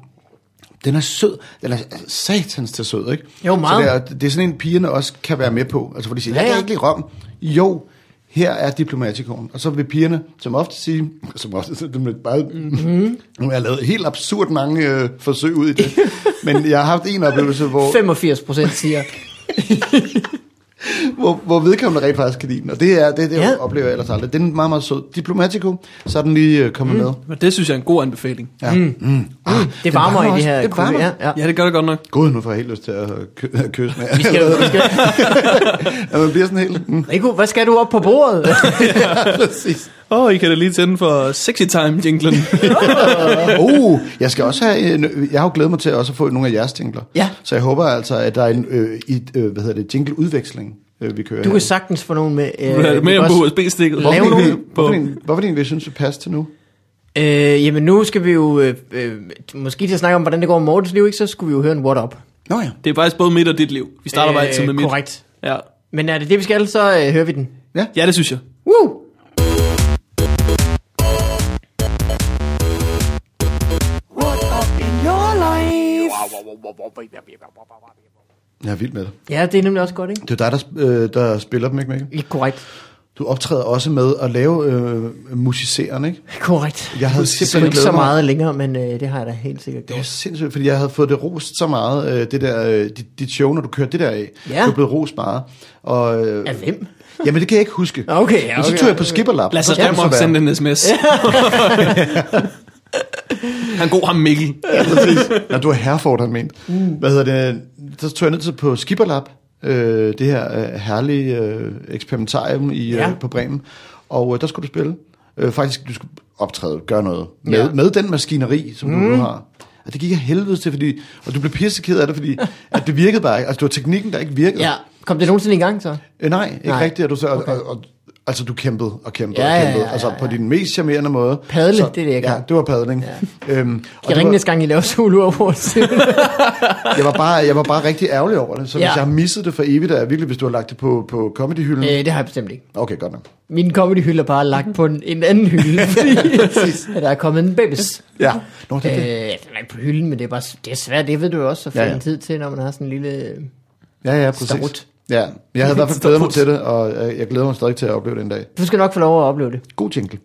Den er sød. Den er satans til sød, ikke? Jo, meget. Så det, er, det er sådan en, pigerne også kan være med på. Altså, hvor de siger, Ja, jeg kan ja. ikke lide rom. Jo, her er diplomatikoen. Og så vil pigerne, som ofte sige, som ofte, så det bare, mm-hmm. nu har jeg lavet helt absurd mange øh, forsøg ud i det. Men jeg har haft en oplevelse, hvor, 85 procent siger. hvor, hvor vedkommende rent faktisk kan lide den. Og det er det, det Ja. ja. oplever jeg ellers aldrig. Den er meget, meget sød. Diplomatico, så er den lige øh, kommet mm. med. Men det synes jeg er en god anbefaling. Ja. Mm. Mm. Ah, Det varmer varmer i det her. Det varmer. Ja, ja. Ja, det gør det godt nok. Gud, nu får jeg helt lyst til at kø- kysse med. Vi skal, vi skal, ja, man bliver sådan helt... Mm. Rico, hvad skal du op på bordet? Præcis. Åh, oh, I kan da lige tænde for Sexy Time jinglen. Uh, jeg skal også have, en, jeg har jo glædet mig til også at få nogle af jeres jingler. Ja. Så jeg håber altså, at der er en øh, i, øh, hvad hedder det, jingle-udveksling, øh, vi kører Du her. kan sagtens få nogen med. Øh, er med også- USB-stikket. Lave Hvorfor nogle- en, hvorfor, en, hvorfor vi synes, det passer til nu? Øh, jamen nu skal vi jo, øh, øh, måske til at snakke om, hvordan det går med Mortens liv, ikke? så skulle vi jo høre en What Up. Nå ja. Det er faktisk både mit og dit liv. Vi starter bare altid med mit. Korrekt. Ja. Men er det det, vi skal, så øh, hører vi den. ja, det synes jeg. Woo! Jeg er vild med det. Ja, det er nemlig også godt, ikke? Det er dig, der, øh, der spiller dem, ikke Mikkel? Ikke korrekt. Du optræder også med at lave øh, musiceren, ikke? Korrekt. Jeg havde simpelthen ikke så glædet mig- meget længere, men øh, det har jeg da helt sikkert Det er gjort. sindssygt, fordi jeg havde fået det rost så meget, øh, det der, øh, dit, dit show, når du kørte det der af. Ja. Du er blevet rost meget. Og, øh, Af hvem? Jamen, det kan jeg ikke huske. Okay, ja, Men så okay. tog jeg på skipperlap. Lad os være- sende en sms. Han god ham Mikkel. Ja, præcis. Når du er Herford, han ment. Mm. Hvad hedder det? Så tog jeg ned til på Skipperlab, øh, det her øh, herlige øh, eksperimentarium i, Ja. øh, på Bremen. Og øh, der skulle du spille. Øh, faktisk, du skulle optræde, gøre noget. Med, Ja. med den maskineri, som mm. du nu har. Og det gik jeg helvede til, fordi, og du blev pisseked af det, fordi at det virkede bare ikke. Altså, det var teknikken, der ikke virkede. Ja, kom det nogensinde i gang så? Øh, nej, ikke Nej. rigtigt. Og du så, okay. og, og, altså, du kæmpede og kæmpede Ja, og ja, kæmpede. ja, Altså, ja, på ja. din mest charmerende måde. Padle, det er det, jeg Ja, det var padling. Ja. Øhm, og Jeg var- næste gang, I laver solo awards. jeg var, bare, jeg var bare rigtig ærgerlig over det. Så hvis Ja. jeg har misset det for evigt, er virkelig, hvis du har lagt det på, på comedyhylden. øh, det har jeg bestemt ikke. Okay, godt nok. Min comedy-hylde er bare lagt på en, en anden hylde, fordi at der er kommet en babys. Ja. Nå, det, Øh, det. er ikke på hylden, men det er, bare, det er svært, det ved du jo også, at finde Ja, ja, ja. ja. tid til, når man har sådan en lille... Ja, ja, præcis. Starut. Ja, jeg havde i hvert fald glædet mig til det, og øh, jeg glæder mig stadig til at opleve det en dag. Du skal nok få lov at opleve det. God jingle.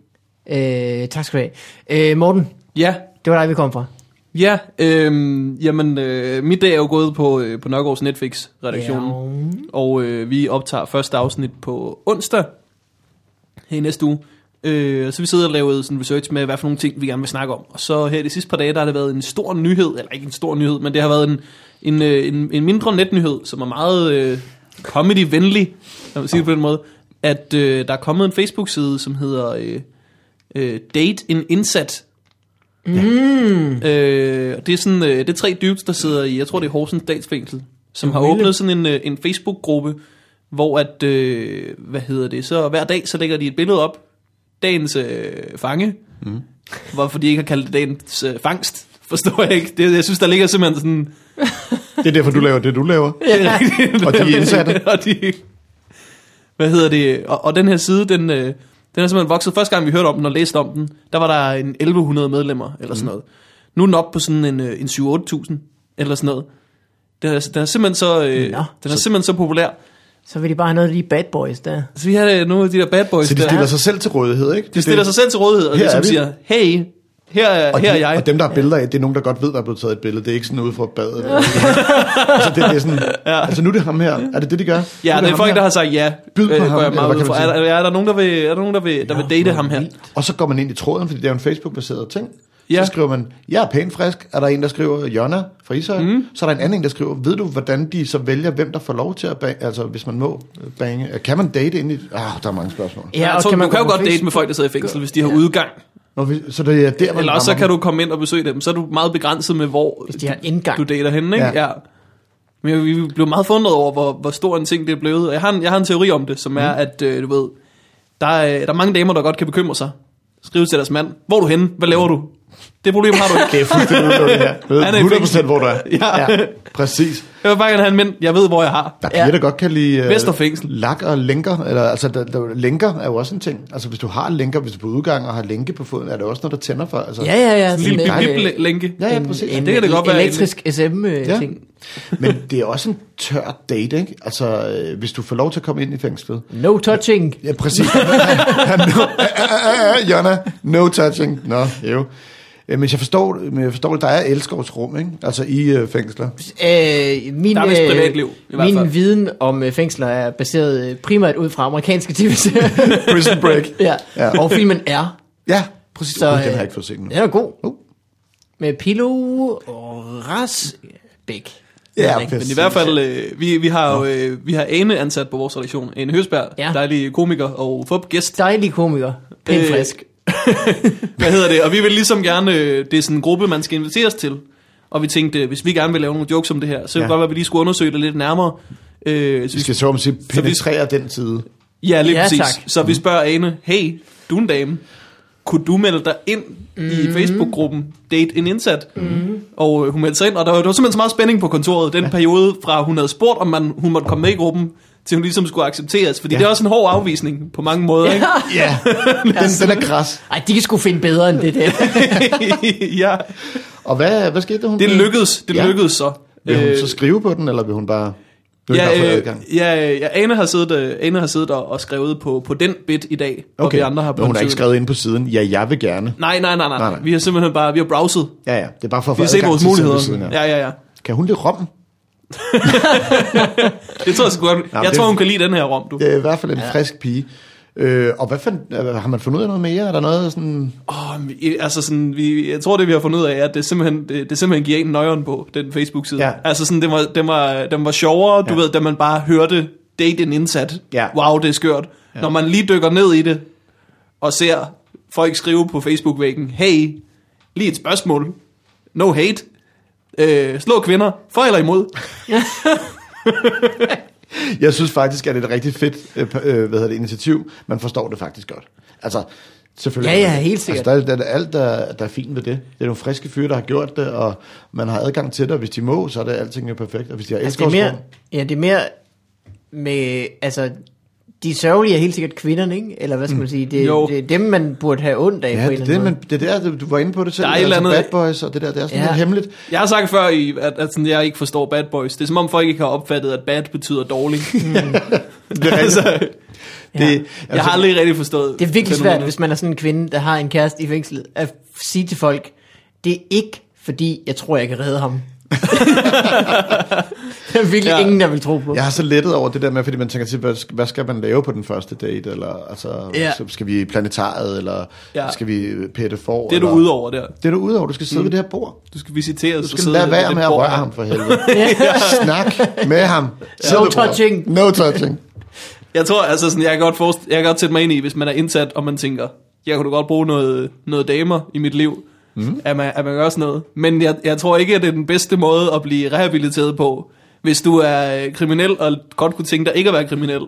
Øh, tak skal du have. Øh, Morten, Ja, det var dig, vi kom fra. ja. Øhm, jamen, øh, mit dag er jo gået på, øh, på Nørgaards Netflix-redaktionen. Og øh, vi optager første afsnit på onsdag her i næste uge. Øh, så vi sidder og laver sådan research med, hvad for nogle ting vi gerne vil snakke om. Og så her de sidste par dage, der har det været en stor nyhed, eller ikke en stor nyhed, men det har været en, en, øh, en, en mindre netnyhed, som er meget øh, comedy-venlig, kan man sige det på den måde, at øh, der er kommet en Facebook-side, som hedder øh, øh, Date in Indsat. Mm. Øh, og det er sådan, øh, det er tre dudes, der sidder i, jeg tror det er Horsens statsfængsel, som har åbnet sådan en, øh, en Facebook-gruppe, hvor at, øh, hvad hedder det, så hver dag, så lægger de et billede op, dagens øh, fange, mm. hvorfor de ikke har kaldt det dagens øh, fangst, forstår jeg ikke. Det, jeg synes, der ligger simpelthen sådan... Det er derfor, du laver det, du laver. Det er rigtigt. Og de er indsatte. og de, hvad hedder det? Og, og den her side, den, øh, den er simpelthen vokset. Første gang vi hørte om den og læste om den, der var der en 1100 medlemmer, eller sådan noget. Nu er den op på sådan en, øh, en 7-8.000, eller sådan noget. Den er, den er simpelthen så, øh, Nå. den er simpelthen så populær. Så vil de bare have noget af de bad boys der. Så vi har øh, nogle af de der bad boys, Så de der, stiller sig selv til rådighed, ikke? de stiller sig selv til rådighed, og Her ligesom er vi. siger, hey, her er, og, her er de, jeg. og dem, der har billeder af, det er nogen, der godt ved, der er blevet taget et billede. Det er ikke sådan ude fra badet. altså, det, det er sådan, ja. altså, nu er det ham her. Er det det, de gør? Nu Ja, det er ham folk, her. der har sagt ja. Byd på øh, ham, jeg eller meget fra. man Er, der- er der nogen, der vil, er der nogen, der vil, der vil date ham her? Og så går man ind i tråden, fordi det er jo en Facebook-baseret ting. Ja. Ja. Så skriver man, jeg er pænt frisk. Er der en, der skriver, Jonna fra Ishøj? Mm. Så er der en anden, en, der skriver, ved du, hvordan de så vælger, hvem der får lov til at bange, altså hvis man må øh, bange? Kan man date ind i... Ah, der er mange spørgsmål. Ja, jeg og tror, kan man du kan jo godt date med folk, der sidder i fængsel, hvis de har udgang. Nå, vi- så det er der, man Eller også så rammer kan dem. du komme ind og besøge dem. Så er du meget begrænset med, hvor Hvis de har indgang. du dater henne, ikke? Ja. Ja. Men vi blev meget fundet over, hvor, hvor stor en ting det er blevet. Og Jeg har en, jeg har en teori om det, som er, at øh, du ved, der er, der er mange damer, der godt kan bekymre sig. Skrive til deres mand, hvor er du henne? Hvad laver du? Det problem har du ikke. Det er fuldstændig udelukket her. Ved Han er i 100% fængsel. hvor du er. Ja. ja. Præcis. Jeg vil bare gerne have en mænd, jeg ved, hvor jeg har. Der er piger, Ja. der godt kan lide uh, Vesterfængsel. lak og lænker. Eller, altså, der, der, lænker er jo også en ting. Altså, hvis du har lænker, hvis du er på udgang og har lænke på foden, er det også noget, der tænder for. Altså, Ja, ja, ja. En lille en, bip lænke Ja, ja, en, præcis. en, Det kan det godt være. elektrisk Ja. SM-ting. Men det er også en tør date, ikke? Altså, øh, hvis du får lov til at komme ind i fængslet. No touching. Ja, præcis. Jonna, no touching. Nå, jo. Øh, Men jeg forstår, men jeg forstår, at der er elskovsrum, ikke? Altså i øh, fængsler. Øh, min, Der er vist øh, privatliv, i hvert fald. Min viden om øh, fængsler er baseret øh, primært ud fra amerikanske tv-serier. Prison Break. ja. Ja. og filmen er. Ja, præcis. Så, Så, den har øh, jeg ikke fået set nu. Den er god. Uh. Med Pilo og Rasbæk. Ja, ikke? Men i hvert fald, øh, vi, vi har jo øh, vi har Ane ansat på vores redaktion. Ane Høsberg, Ja. dejlig komiker og fub-gæst. Dejlig komiker. Pænt Øh, frisk. Hvad hedder det? Og vi vil ligesom gerne, øh, det er sådan en gruppe, man skal inviteres til. Og vi tænkte, hvis vi gerne vil lave nogle jokes om det her, så ja. Det godt være, at vi lige skulle undersøge det lidt nærmere. Øh, så Vi skal så om sige Så vi- penetrere den side. Ja, lige Ja, præcis. tak. Så vi spørger Ane, hey, du er en dame. Kunne du melde dig ind mm. i Facebook-gruppen Date en Indsat? Mm. Og øh, hun meldte sig ind, og der var, der var simpelthen så meget spænding på kontoret. Den ja. periode fra, hun havde spurgt, om man, hun måtte komme med i gruppen, til hun ligesom skulle accepteres. Fordi ja. Ja. det er også en hård afvisning på mange måder, ikke? Ja, den, den er græs. Ej, de kan sgu finde bedre end det der. ja, Og hvad, hvad skete der? Hun det lykkedes. Det Ja. lykkedes så. Vil hun Øh, så skrive på den, eller vil hun bare... Vil hun bare Ja, øh, ja, ja, Ane har siddet, øh, Ane har siddet og, og skrevet på, på den bit i dag, og vi andre har på Men hun har ikke skrevet ind på siden, ja, jeg vil gerne. Nej, nej, nej, nej, Nej, nej. Vi har simpelthen bare, vi har browset. Ja, ja, det er bare for at få Vi har set vores muligheder. siden, ja. Ja, ja, ja. Kan hun lide rom? Det tror jeg sgu godt. Jeg det- tror, hun kan lide den her rom, du. Det er i hvert fald en ja. frisk pige. Øh, og hvad fand, øh, har man fundet ud af noget mere? Er der noget sådan... Oh, altså sådan, vi, jeg tror, det vi har fundet ud af, er, at det simpelthen, det, det simpelthen giver en nøjeren på den Facebook-side. Ja. Altså sådan, det var, det var, den var sjovere, du Ja. ved, da man bare hørte date en indsat. Ja. Wow, det er skørt. Ja. Når man lige dykker ned i det, og ser folk skrive på Facebook-væggen, hey, lige et spørgsmål, no hate, øh, slå kvinder, for eller imod. Jeg synes faktisk, at det er et rigtig fedt øh, øh, hvad hedder det, initiativ. Man forstår det faktisk godt. Altså, selvfølgelig. Ja, ja, helt sikkert. Altså, der, er- der, er alt, der, der er fint ved det. Det er nogle friske fyre, der har gjort det, og man har adgang til det, og hvis de må, så er det alting jo perfekt. Og hvis de har Altså, det er mere, ja, det er mere med, altså, de sørgelige er helt sikkert kvinderne, ikke? Eller hvad skal man sige? Det, Jo. det er dem, man burde have ondt af Ja, på en det, eller er anden det, men det er der, du var inde på det selv. Der er altså andet- Bad Boys og det der, det er sådan Ja. lidt hemmeligt. Jeg har sagt før, i, at, at sådan, jeg ikke forstår bad boys. Det er som om folk ikke har opfattet, at bad betyder dårlig. Det er altså, måde. Ja. Det, jeg har aldrig rigtig forstået. Det er virkelig svært, hvis man er sådan en kvinde, der har en kæreste i fængslet, at sige til folk, det er ikke fordi, jeg tror, jeg kan redde ham. det er virkelig Ja. ja. ingen, der vil tro på. Jeg har så lettet over det der med, fordi man tænker til, hvad, sk- hvad skal man lave på den første date? Eller altså, Ja. så skal vi i planetariet, eller Ja. ja. skal vi pætte for? Det er du eller, ude over der. Det er du ude over. Du skal sidde mm. ved det her bord. Du skal visiteres. Du skal lade være med at røre ham for helvede. Snak med ham. Sid No touching. No touching. Jeg tror, altså sådan, jeg kan godt, forest- jeg kan godt sætte mig ind i, hvis man er indsat, og man tænker, jeg kunne da godt bruge noget, noget damer i mit liv, mm. at, man, at man gør sådan noget. Men jeg, jeg tror ikke, at det er den bedste måde at blive rehabiliteret på. Hvis du er øh, kriminel, og godt kunne tænke dig ikke at være kriminel,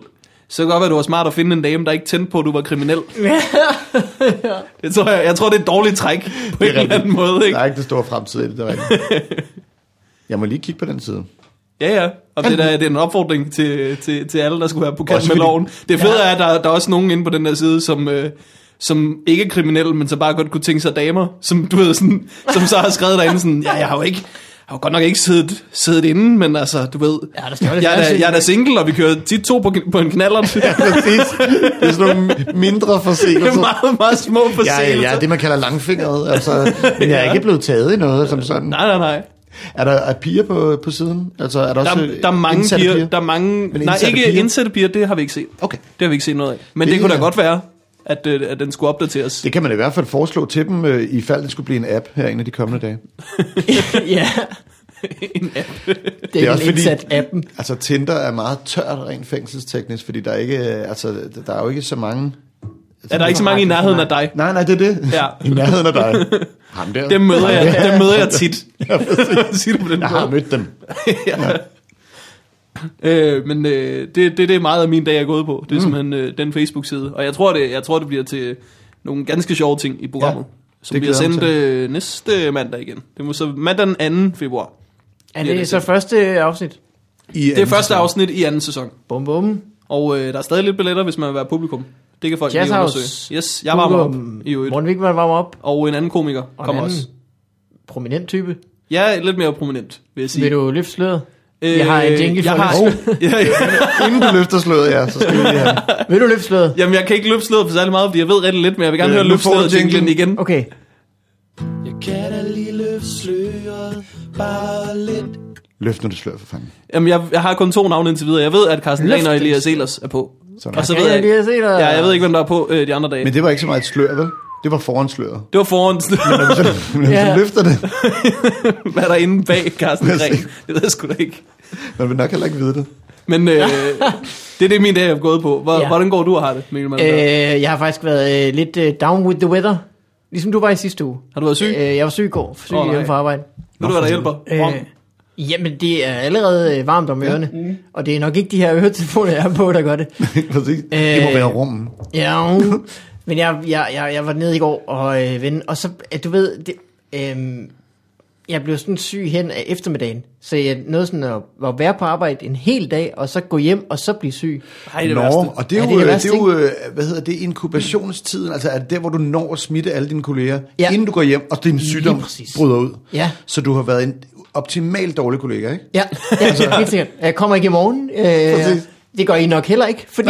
så kan det godt være, at du var smart at finde en dame, der ikke tændte på, at du var kriminel. det tror jeg, jeg tror, det er et dårligt træk på en eller anden måde. Der Ikke? er ikke det store fremtid i det, det er rigtigt. Jeg må lige kigge på den side. Ja, ja. Og det, der, det er en opfordring til, til, til alle, der skulle være på kant med loven. Det fede er, at der, der er også nogen inde på den der side, som, øh, som ikke er kriminelle, men så bare godt kunne tænke sig damer, som du ved, sådan, som så har skrevet derinde sådan, ja, jeg har jo ikke, jeg har jo godt nok ikke siddet, siddet inde, men altså, du ved, Ja, der står det jeg, er da, jeg er da single, og vi kører tit to på, på en knaller. det Præcis. Det er sådan nogle mindre er forseelser. meget, meget små Ja, forseelser. ja, ja, det man kalder langfingret. Altså, men jeg er ikke blevet taget i noget som sådan. Nej, nej, nej. Er der er piger på, på siden? Altså, er der, Der, også der er mange indsatte piger, der er mange, nej, indsatte ikke piger? indsatte piger, det har vi ikke set. Okay. Det har vi ikke set noget af. Men Det det, kunne da godt være, at, øh, at den skulle opdateres. Det kan man i hvert fald foreslå til dem, øh, i fald det skulle blive en app her en af de kommende dage. ja, en app. det Det er er, også en fordi- appen. Altså Tinder er meget tørt rent fængselsteknisk, fordi der er ikke, øh, altså, der er jo ikke så mange... Er der ikke så mange i nærheden af dig? Nej, nej, det er det. Ja. I nærheden af dig. Ham der. Dem møder jeg, dem møder jeg tit. Den Jeg har mødt dem. Øh, men øh, det, det, det er meget af min dag, jeg er gået på. Det er mm. simpelthen øh, den Facebook-side. Og jeg tror, det, jeg tror, det bliver til nogle ganske sjove ting i programmet. Ja, Ja, som det bliver sendt øh, næste mandag igen. Det må så mandag den 2. februar. Er Ja, det det så første afsnit? I Det er første sæson. afsnit i anden sæson. Bum bum. Og øh, der er stadig lidt billetter, hvis man vil være publikum. Det kan folk lige Jazzhouse. undersøge. Yes, jeg varmer op i øvrigt. Morten Wigman varmer op. Og en anden komiker Og kommer også. prominent type. Er lidt mere prominent, vil jeg sige. Vil du løfte sløret? Jeg har en jingle jeg for har, ja, ja. Inden du løfter sløret, ja, så skal vi lige have... Vil du løfte sløret? Jamen, jeg kan ikke løbe sløret for særlig meget, fordi jeg ved rigtig lidt, men jeg vil gerne Øh, høre du sløret jinglen igen. Okay. Jeg kan løft sløret bare lidt. Løft nu det slør for fanden. Jamen, jeg, jeg har kun to navne indtil videre. Jeg ved, at Carsten Lahn og. Elias Elers er på. Sådan. Og så ved jeg, jeg lige ja, jeg ved ikke, hvem der er på øh, de andre dage. Men det var ikke så meget et slør, vel? Det var foran sløret. Det var foran, Men hvis Ja. du løfter det, hvad der er inde bag Carsten. Gren. Det ved jeg sgu da ikke. man vil nok heller ikke vide det. Men øh, det er det, min dag er gået på. Hvor, Ja. Hvordan går du og har det, Mikkel Malmberg? Øh, jeg har faktisk været øh, lidt øh, down with the weather. Ligesom du var i sidste uge. Har du været syg? Øh, jeg var syg i går. Syg oh, hjemme fra arbejde. Ved du, hvad der hjælper? Øh, jamen, det er allerede øh, varmt om ørerne. Ja. Og det er nok ikke de her øretelefoner, jeg er på, der gør det. Præcis. Det må Øh. være rummen. Ja, men jeg, jeg, jeg, jeg var nede i går og øh, ven, og så, øh, du ved, det, øh, jeg blev sådan syg hen af eftermiddagen, så jeg nåede sådan at, at være på arbejde en hel dag, og så gå hjem, og så blive syg. Ej, det er Nå, værste. og det er Ja, jo, det er det det værste, er jo øh, hvad hedder det, inkubationstiden, altså er det der, hvor du når at smitte alle dine kolleger, Ja. inden du går hjem, og din sygdom bryder ud. Ja. Så du har været en optimalt dårlig kollega, ikke? Ja, ja helt sikkert. Jeg kommer ikke i morgen. Øh, Præcis. det gør I nok heller ikke, fordi...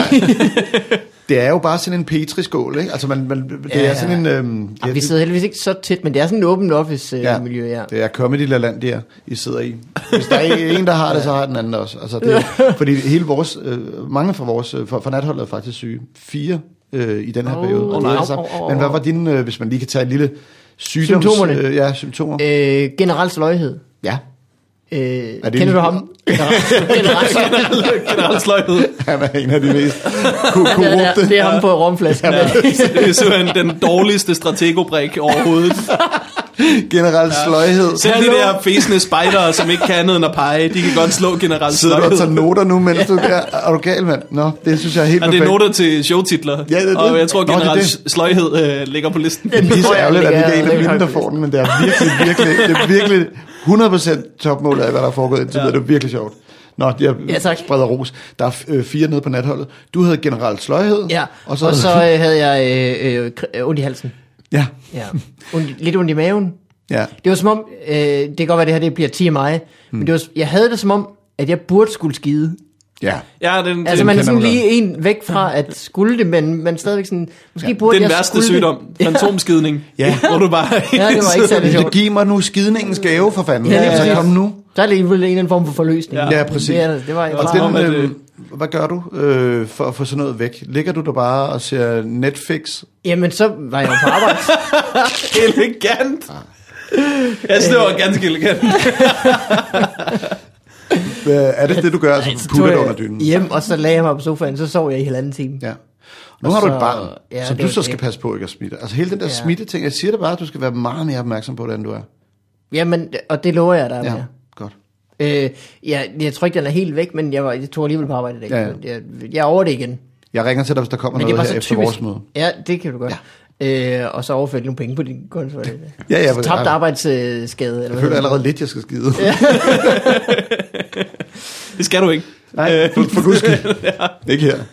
Det er jo bare sådan en petriskål, ikke? Altså, man, man, det Ja, er ja. sådan en... Øhm, ja, vi sidder heldigvis ikke så tæt, men det er sådan en åben office-miljø, ja. Det er Comedy La Land, der I sidder i. Hvis der er en, der har det, så har den anden også. Altså, det, fordi hele vores, øh, mange fra vores, øh, fra, fra natholdet er faktisk syge. Fire øh, i den her Åh, periode. De nej. Au, au, au, Men hvad var din, øh, hvis man lige kan tage en lille sygdoms... Symptomerne? Øh, ja, symptomer. Øh, generel sløjhed. Ja. Øh, det kender en- du ham? generel sløjhed. Generelt sløjhed. Han er en af de mest ko- Ja, det, er, korrupte. det er ham på rumflasken. Ja, det er simpelthen den dårligste strategobrik overhovedet. Generel sløjhed. Selv de der fæsende spejdere, som ikke kan andet end at pege, de kan godt slå generelt Sidder du og tager sløjhed. noter nu, mens du er der? Er du gal, mand? Nå, det synes jeg er helt Ja, det er perfekt. noter til showtitler, Ja, det er det. og jeg tror Nå, det er generelt sløjhed øh, ligger på listen. Det er jeg ærgerligt, at ikke er en af mine, der får den, men det er virkelig, virkelig, det er virkelig 100% topmålet af, hvad der er foregået indtil videre. Det er virkelig sjovt. Nå, jeg Ja, tak. spreder ros. Der er øh, fire nede på natholdet. Du havde generelt sløjhed. Ja, og så, og så øh, havde jeg øh, øh, øh, ondt i halsen. ja, Ja. Ondt, lidt ondt i maven. ja. Det var som om, øh, det kan godt være, det her det bliver 10 af mig, Hmm. men det var, jeg havde det som om, at jeg burde skulle skide. Ja, Ja, den, Altså den, man er sådan lige en væk fra at skulle det, men man stadigvæk sådan, måske burde den jeg værste sygdom, Det. fantomskidning, Ja. hvor du bare... Ja, det var ikke særlig det sjovt. giver mig nu skidningens gave for fanden. Ja, altså, præcis. kom nu. Så er det en eller anden form for forløsning. Ja. Ja, præcis. Det, er, det var jeg Og klar den, at, øh, øh, hvad gør du øh, for at få sådan noget væk? Ligger du der bare og ser Netflix? Jamen, så var jeg jo på arbejde. elegant. Jeg synes, det var ganske elegant. Er det det, du gør? Altså, Så putter det jeg under dynen? Hjem, og så lagde jeg mig på sofaen, så sov jeg i halvanden time. Ja. Nu Og har du så- et barn, ja, som det du så det. skal passe på ikke at smitte. Altså hele den der Ja. smitte-ting, jeg siger det bare, at du skal være meget mere opmærksom på det, end du er. Jamen, og det lover jeg dig. Ja, Ja. godt. Øh, jeg, jeg tror ikke, den er helt væk, men jeg, var, jeg tog alligevel på arbejde i dag. Ja, ja. Jeg, jeg er over det igen. Jeg ringer til dig, hvis der kommer Men det noget her så efter typisk. vores møde. Ja, det kan du godt. Ja. Øh, og så overførte nogle penge på din konto. Ja, Ja, Tabt arbejdsskade. Eller Jeg føler allerede lidt, jeg skal skide. Ja. Det skal du ikke. Nej, for, for guds skyld. Ikke her.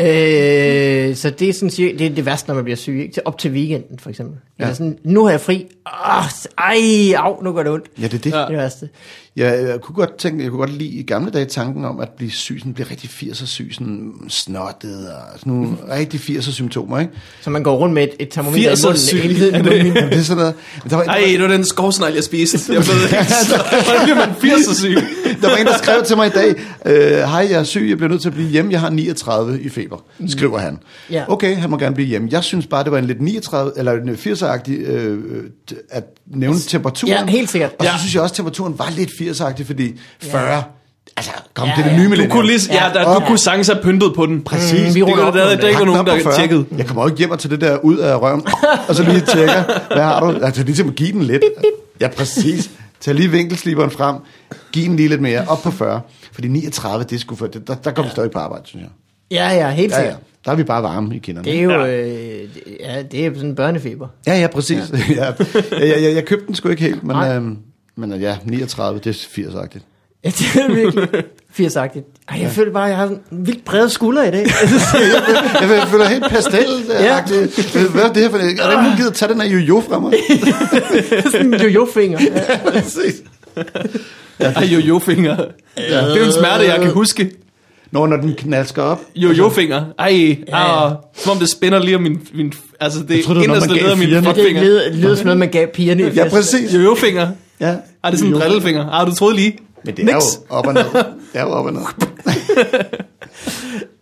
Øh, så det er, sådan, det er det værste, når man bliver syg. Ikke? Til- Op til weekenden, for eksempel. Ja. Eller sådan, nu har jeg fri. Oh, ej, au, nu gør det ondt. Ja, det er det. Ja. Ja. Det er det værste. Jeg, jeg, kunne godt tænke, jeg kunne godt lide i gamle dage tanken om at blive syg, sådan, blive rigtig 80'er syg, sådan snottet og sådan nogle rigtig 80'er symptomer, ikke? Så man går rundt med et, et termometer i 80'er munden syg. hele tiden. Er det- Jamen, det er sådan noget. Men der var, Ej, det var den skovsnegl, jeg spiste. Jeg ved ikke. Hvordan bliver man 80 syg? Der var en, der skrev til mig i dag, øh, hej, jeg er syg, jeg bliver nødt til at blive hjemme, jeg har 39 i feber, skriver han. Ja. Okay, han må gerne blive hjemme. Jeg synes bare, det var en lidt 39, eller en 80'er-agtig, øh, t- at nævne temperaturen. Ja, helt sikkert. Og så Ja. synes jeg også, at temperaturen var lidt 80'er-agtig, fordi 40, altså, kom, Ja, det er det ja. nye Du millennium. kunne, lige, ja, der, du Ja. kunne sagtens have pyntet på den. Præcis. Mm, vi Det der, der er ikke den nogen, der på har 40. tjekket. Jeg kommer ikke hjem og til det der ud af røven, og så lige tjekker, hvad har du? Altså ligesom at give den lidt. Ja, præcis. Tag lige vinkelsliberen frem, giv den lige lidt mere, op på 40. Fordi 39, det sgu for, der, der går vi stadig på arbejde, synes jeg. Ja, ja, helt Ja, ja. sikkert. Der er vi bare varme i kinderne. Det er jo, øh, ja, det er sådan en børnefeber. Ja, ja, præcis. Ja. ja, jeg, jeg, jeg købte den sgu ikke helt, men, Nej. øhm, men øh, ja, 39, det er 80-agtigt. Ja, det er virkelig 80-agtigt. Ej, jeg føler bare, at jeg har sådan vildt brede skuldre i dag. Jeg, jeg føler helt pastel ja. Hvad er det her for det? Er der ikke nogen at tage den her jojo fra mig? sådan en jojo-finger. Ja. præcis. Ej, jo, jo, finger. Det er jo en smerte, jeg kan huske. Når, når den knalsker op. Jo, jo finger. Ej, ja. ah, som om det spænder lige om min, min altså det Jeg troede, det inderste led af min firerne. Det lyder, lyder som noget, man gav pigerne i Ja, præcis. Jo, jo finger. Ja. Ej, det er sådan en drillefinger. Ah, du troede lige. Men det er Niks. jo op og ned. Det er jo op og ned.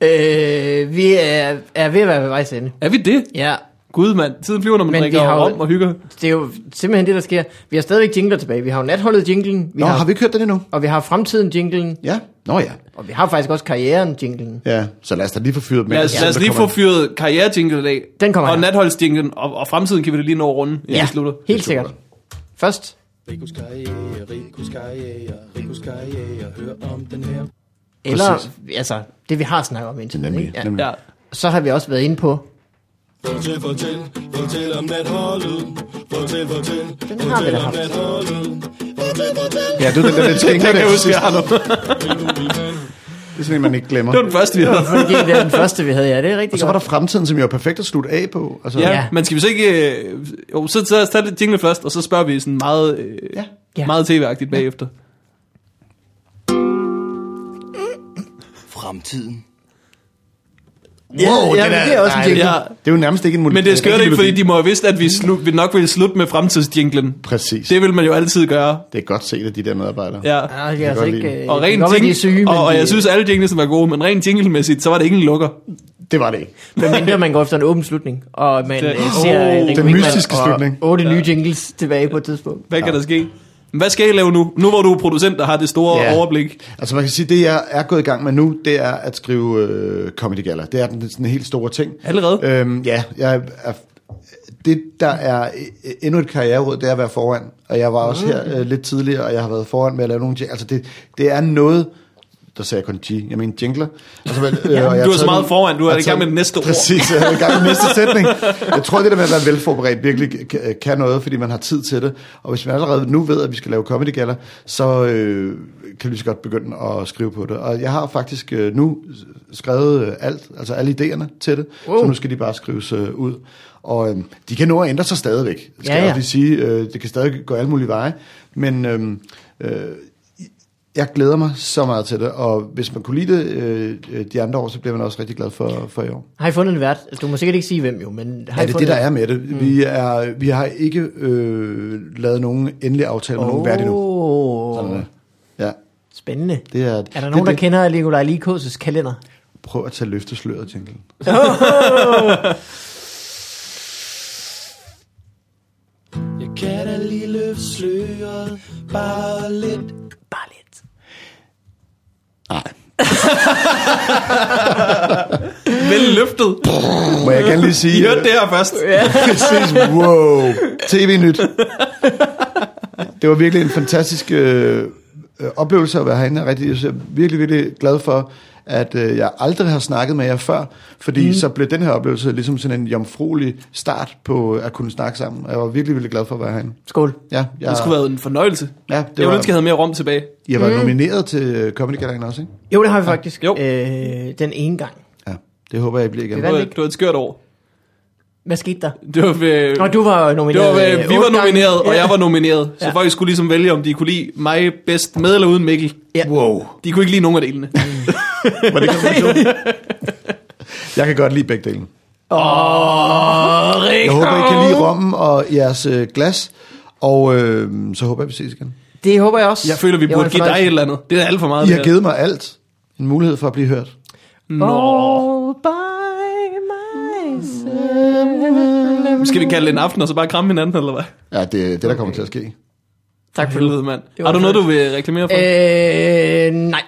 Øh, vi er, er ved at være ved vejs ende. Er vi det? Ja, Gud, mand. Tiden flyver, når man Men drikker har rom og hygger. det er jo simpelthen det, der sker. Vi har stadigvæk jingler tilbage. Vi har jo natholdet jinglen, vi Nå, har, har vi ikke hørt den endnu? og vi har fremtiden jinglen, Ja. Nå ja. og vi har faktisk også karrieren jinglen. Ja, så lad os da lige få fyret med. Lad os, lad os lige få fyret karrierejingle i dag. Den kommer Og her. natholdsjinglen, og, og fremtiden kan vi da lige nå at runde, vi slutter. helt sikkert. Først, Rikus karriere, Rikus karriere, Rikus karriere, hør om den her. eller Præcis. altså, det vi har snakket om indtil nu. Nemlig? Ja. nemlig. Ja. Så har vi også været inde på, Fortæl, fortæl, fortæl om natholdet. Fortæl, fortæl, fortæl om natholdet. Fortæl, fortæl, Ja, det er den der lidt tænker, Jeg kan det, huske, jeg har noget. det er sådan en, man ikke glemmer. Det var den første, vi havde. det er den første, vi havde. Ja, det er Og rigtig så var der fremtiden, som jo er perfekt at slutte af på. Altså, Ja, Ja. men skal vi så ikke... Øh, jo, så, så tag lidt jingle først, og så spørger vi sådan meget, øh. Ja. meget tv-agtigt bagefter. Fremtiden. Ja, Wow, ja, er- det er også en nej, jingle. Ja, Det er jo nærmest ikke en men det skør det ikke, fordi de må have vidst, at vi, slu, vi nok ville slutte med fremtidsjinglen. Præcis. Det vil man jo altid gøre. Det er godt set af de der medarbejdere. Ja. Ja, det er altså ikke... øh, Og det godt være, de er syge, men og, og de- jeg synes, alle jinglesene var gode, men rent jinglemæssigt, så var det ikke en lukker. Det var det ikke. Medmindre man går efter en åben slutning, og man Det- øh, ser oh, den mystiske slutning. otte nye jingles tilbage på et tidspunkt. Hvad kan der ske? Hvad skal I lave nu? Nu hvor du er producent, der har det store Ja. overblik. Altså man kan sige, det jeg er gået i gang med nu, det er at skrive øh, Comedy Gala. Det er den sådan en helt store ting. Allerede? Øhm, ja, jeg er, det der er øh, endnu et karriereråd, det er at være foran. Og jeg var også her øh, lidt tidligere, og jeg har været foran med at lave nogle jing- Altså det, det er noget, der sagde jeg kun G, jeg mener jingler. Altså, men, øh, og jeg du er så meget nogle- foran, du er i gang med det næste ord. Præcis, jeg er i gang med næste sætning. Jeg tror, det der med at være velforberedt virkelig kan, noget, fordi man har tid til det. Og hvis man allerede nu ved, at vi skal lave comedy gala, så øh, kan vi så godt begynde at skrive på det. Og jeg har faktisk øh, nu skrevet øh, alt, altså alle idéerne til det, Wow. så nu skal de bare skrives øh, ud. Og øh, de kan nå at ændre sig stadigvæk, skal Ja, ja, ja. ja. jeg sige. Øh, det kan stadig gå alle mulige veje. Men øh, øh, jeg glæder mig så meget til det, og hvis man kunne lide det øh, øh, de andre år, så bliver man også rigtig glad for, for i år. Har I fundet en vært? Du må sikkert ikke sige hvem jo, men har Ja, I det er fundet det, der er med det. Mm. Vi, er, vi har ikke øh, lavet nogen endelig aftale med oh. nogen vært endnu. Sådan, øh, ja, spændende. det er, Er der det, nogen, der det. kender Nikolaj Likos' kalender? Prøv at tage løftesløret, Jingle. Jeg kan da lige løfte sløret. Bare lidt. Nej. Vel løftet. Må jeg gerne lige sige... I hørte det her først. Præcis, wow. TV-nyt. Det var virkelig en fantastisk øh, øh, oplevelse at være herinde. Er rigtig, jeg er virkelig, virkelig glad for, at øh, jeg aldrig har snakket med jer før, fordi mm. så blev den her oplevelse ligesom sådan en jomfruelig start på at kunne snakke sammen. Jeg var virkelig, virkelig glad for at være herinde. Skål. Ja, jeg, Det skulle have været en fornøjelse. ja, Det jeg var, ønske, jeg havde mere rom tilbage. I har været nomineret til Comedy Galaen også, ikke? Jo, det har vi faktisk. Jo. Øh, den ene gang. Ja, det håber jeg, I bliver igen. Det var- det var et skørt år. Hvad skete der? Det var ved, Nå, du var jo det nomineret. var ved, øh, vi var gange. nomineret, og Ja. jeg var nomineret. Så Ja. folk skulle ligesom vælge, om de kunne lide mig bedst med eller uden Mikkel. Ja. Wow. De kunne ikke lide nogen af delene. Var det kombinationen? jeg kan godt lide begge dele. Åh, Jeg håber, I kan lide rommen og jeres øh, glas, og øh, så håber jeg, vi ses igen. Det håber jeg også. Jeg føler, vi Det var burde give dig et eller andet. Det er alt for meget. I det har her. givet mig alt. En mulighed for at blive hørt. Nå. All by myself. Skal vi kalde det en aften, og så bare kramme hinanden, eller hvad? Ja, det er det, der kommer til at ske. Tak for det. mand. Det Har du noget, du vil reklamere for? Øh, nej.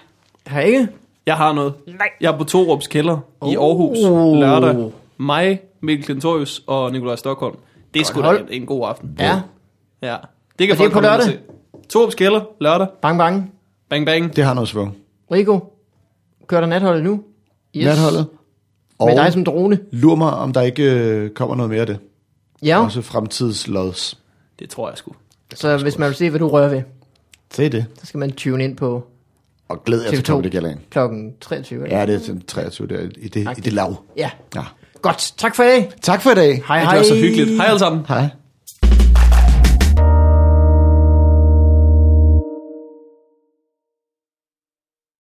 Har jeg ikke? Jeg har noget. Nej. Jeg er på Torups Kælder i Oh. Aarhus lørdag. Mig, Mikkel Klintorius og Nikolaj Stockholm. Det er sgu da en, en god aften. Ja. Ja. Det kan Og det er folk på lørdag? se. Torups Kælder lørdag. Bang, bang. Bang bang. Det har noget svung. Rico, kører der natholdet nu? Yes. Natholdet. Og Med dig som drone? lur mig, om der ikke øh, kommer noget mere af det. Ja, Også fremtidslods. Det tror jeg sgu. så hvis man vil se, hvad du rører ved, Se det. så skal man tune ind på Og glæd jer til TV2 Comedy Galaen. klokken 23. eller? Ja, det er sådan 23 der, i det, i det lav. ja. Ja. Godt. Tak for i dag. Tak for i dag. Hej, Det hej. var så hyggeligt. Hej alle sammen. Hej.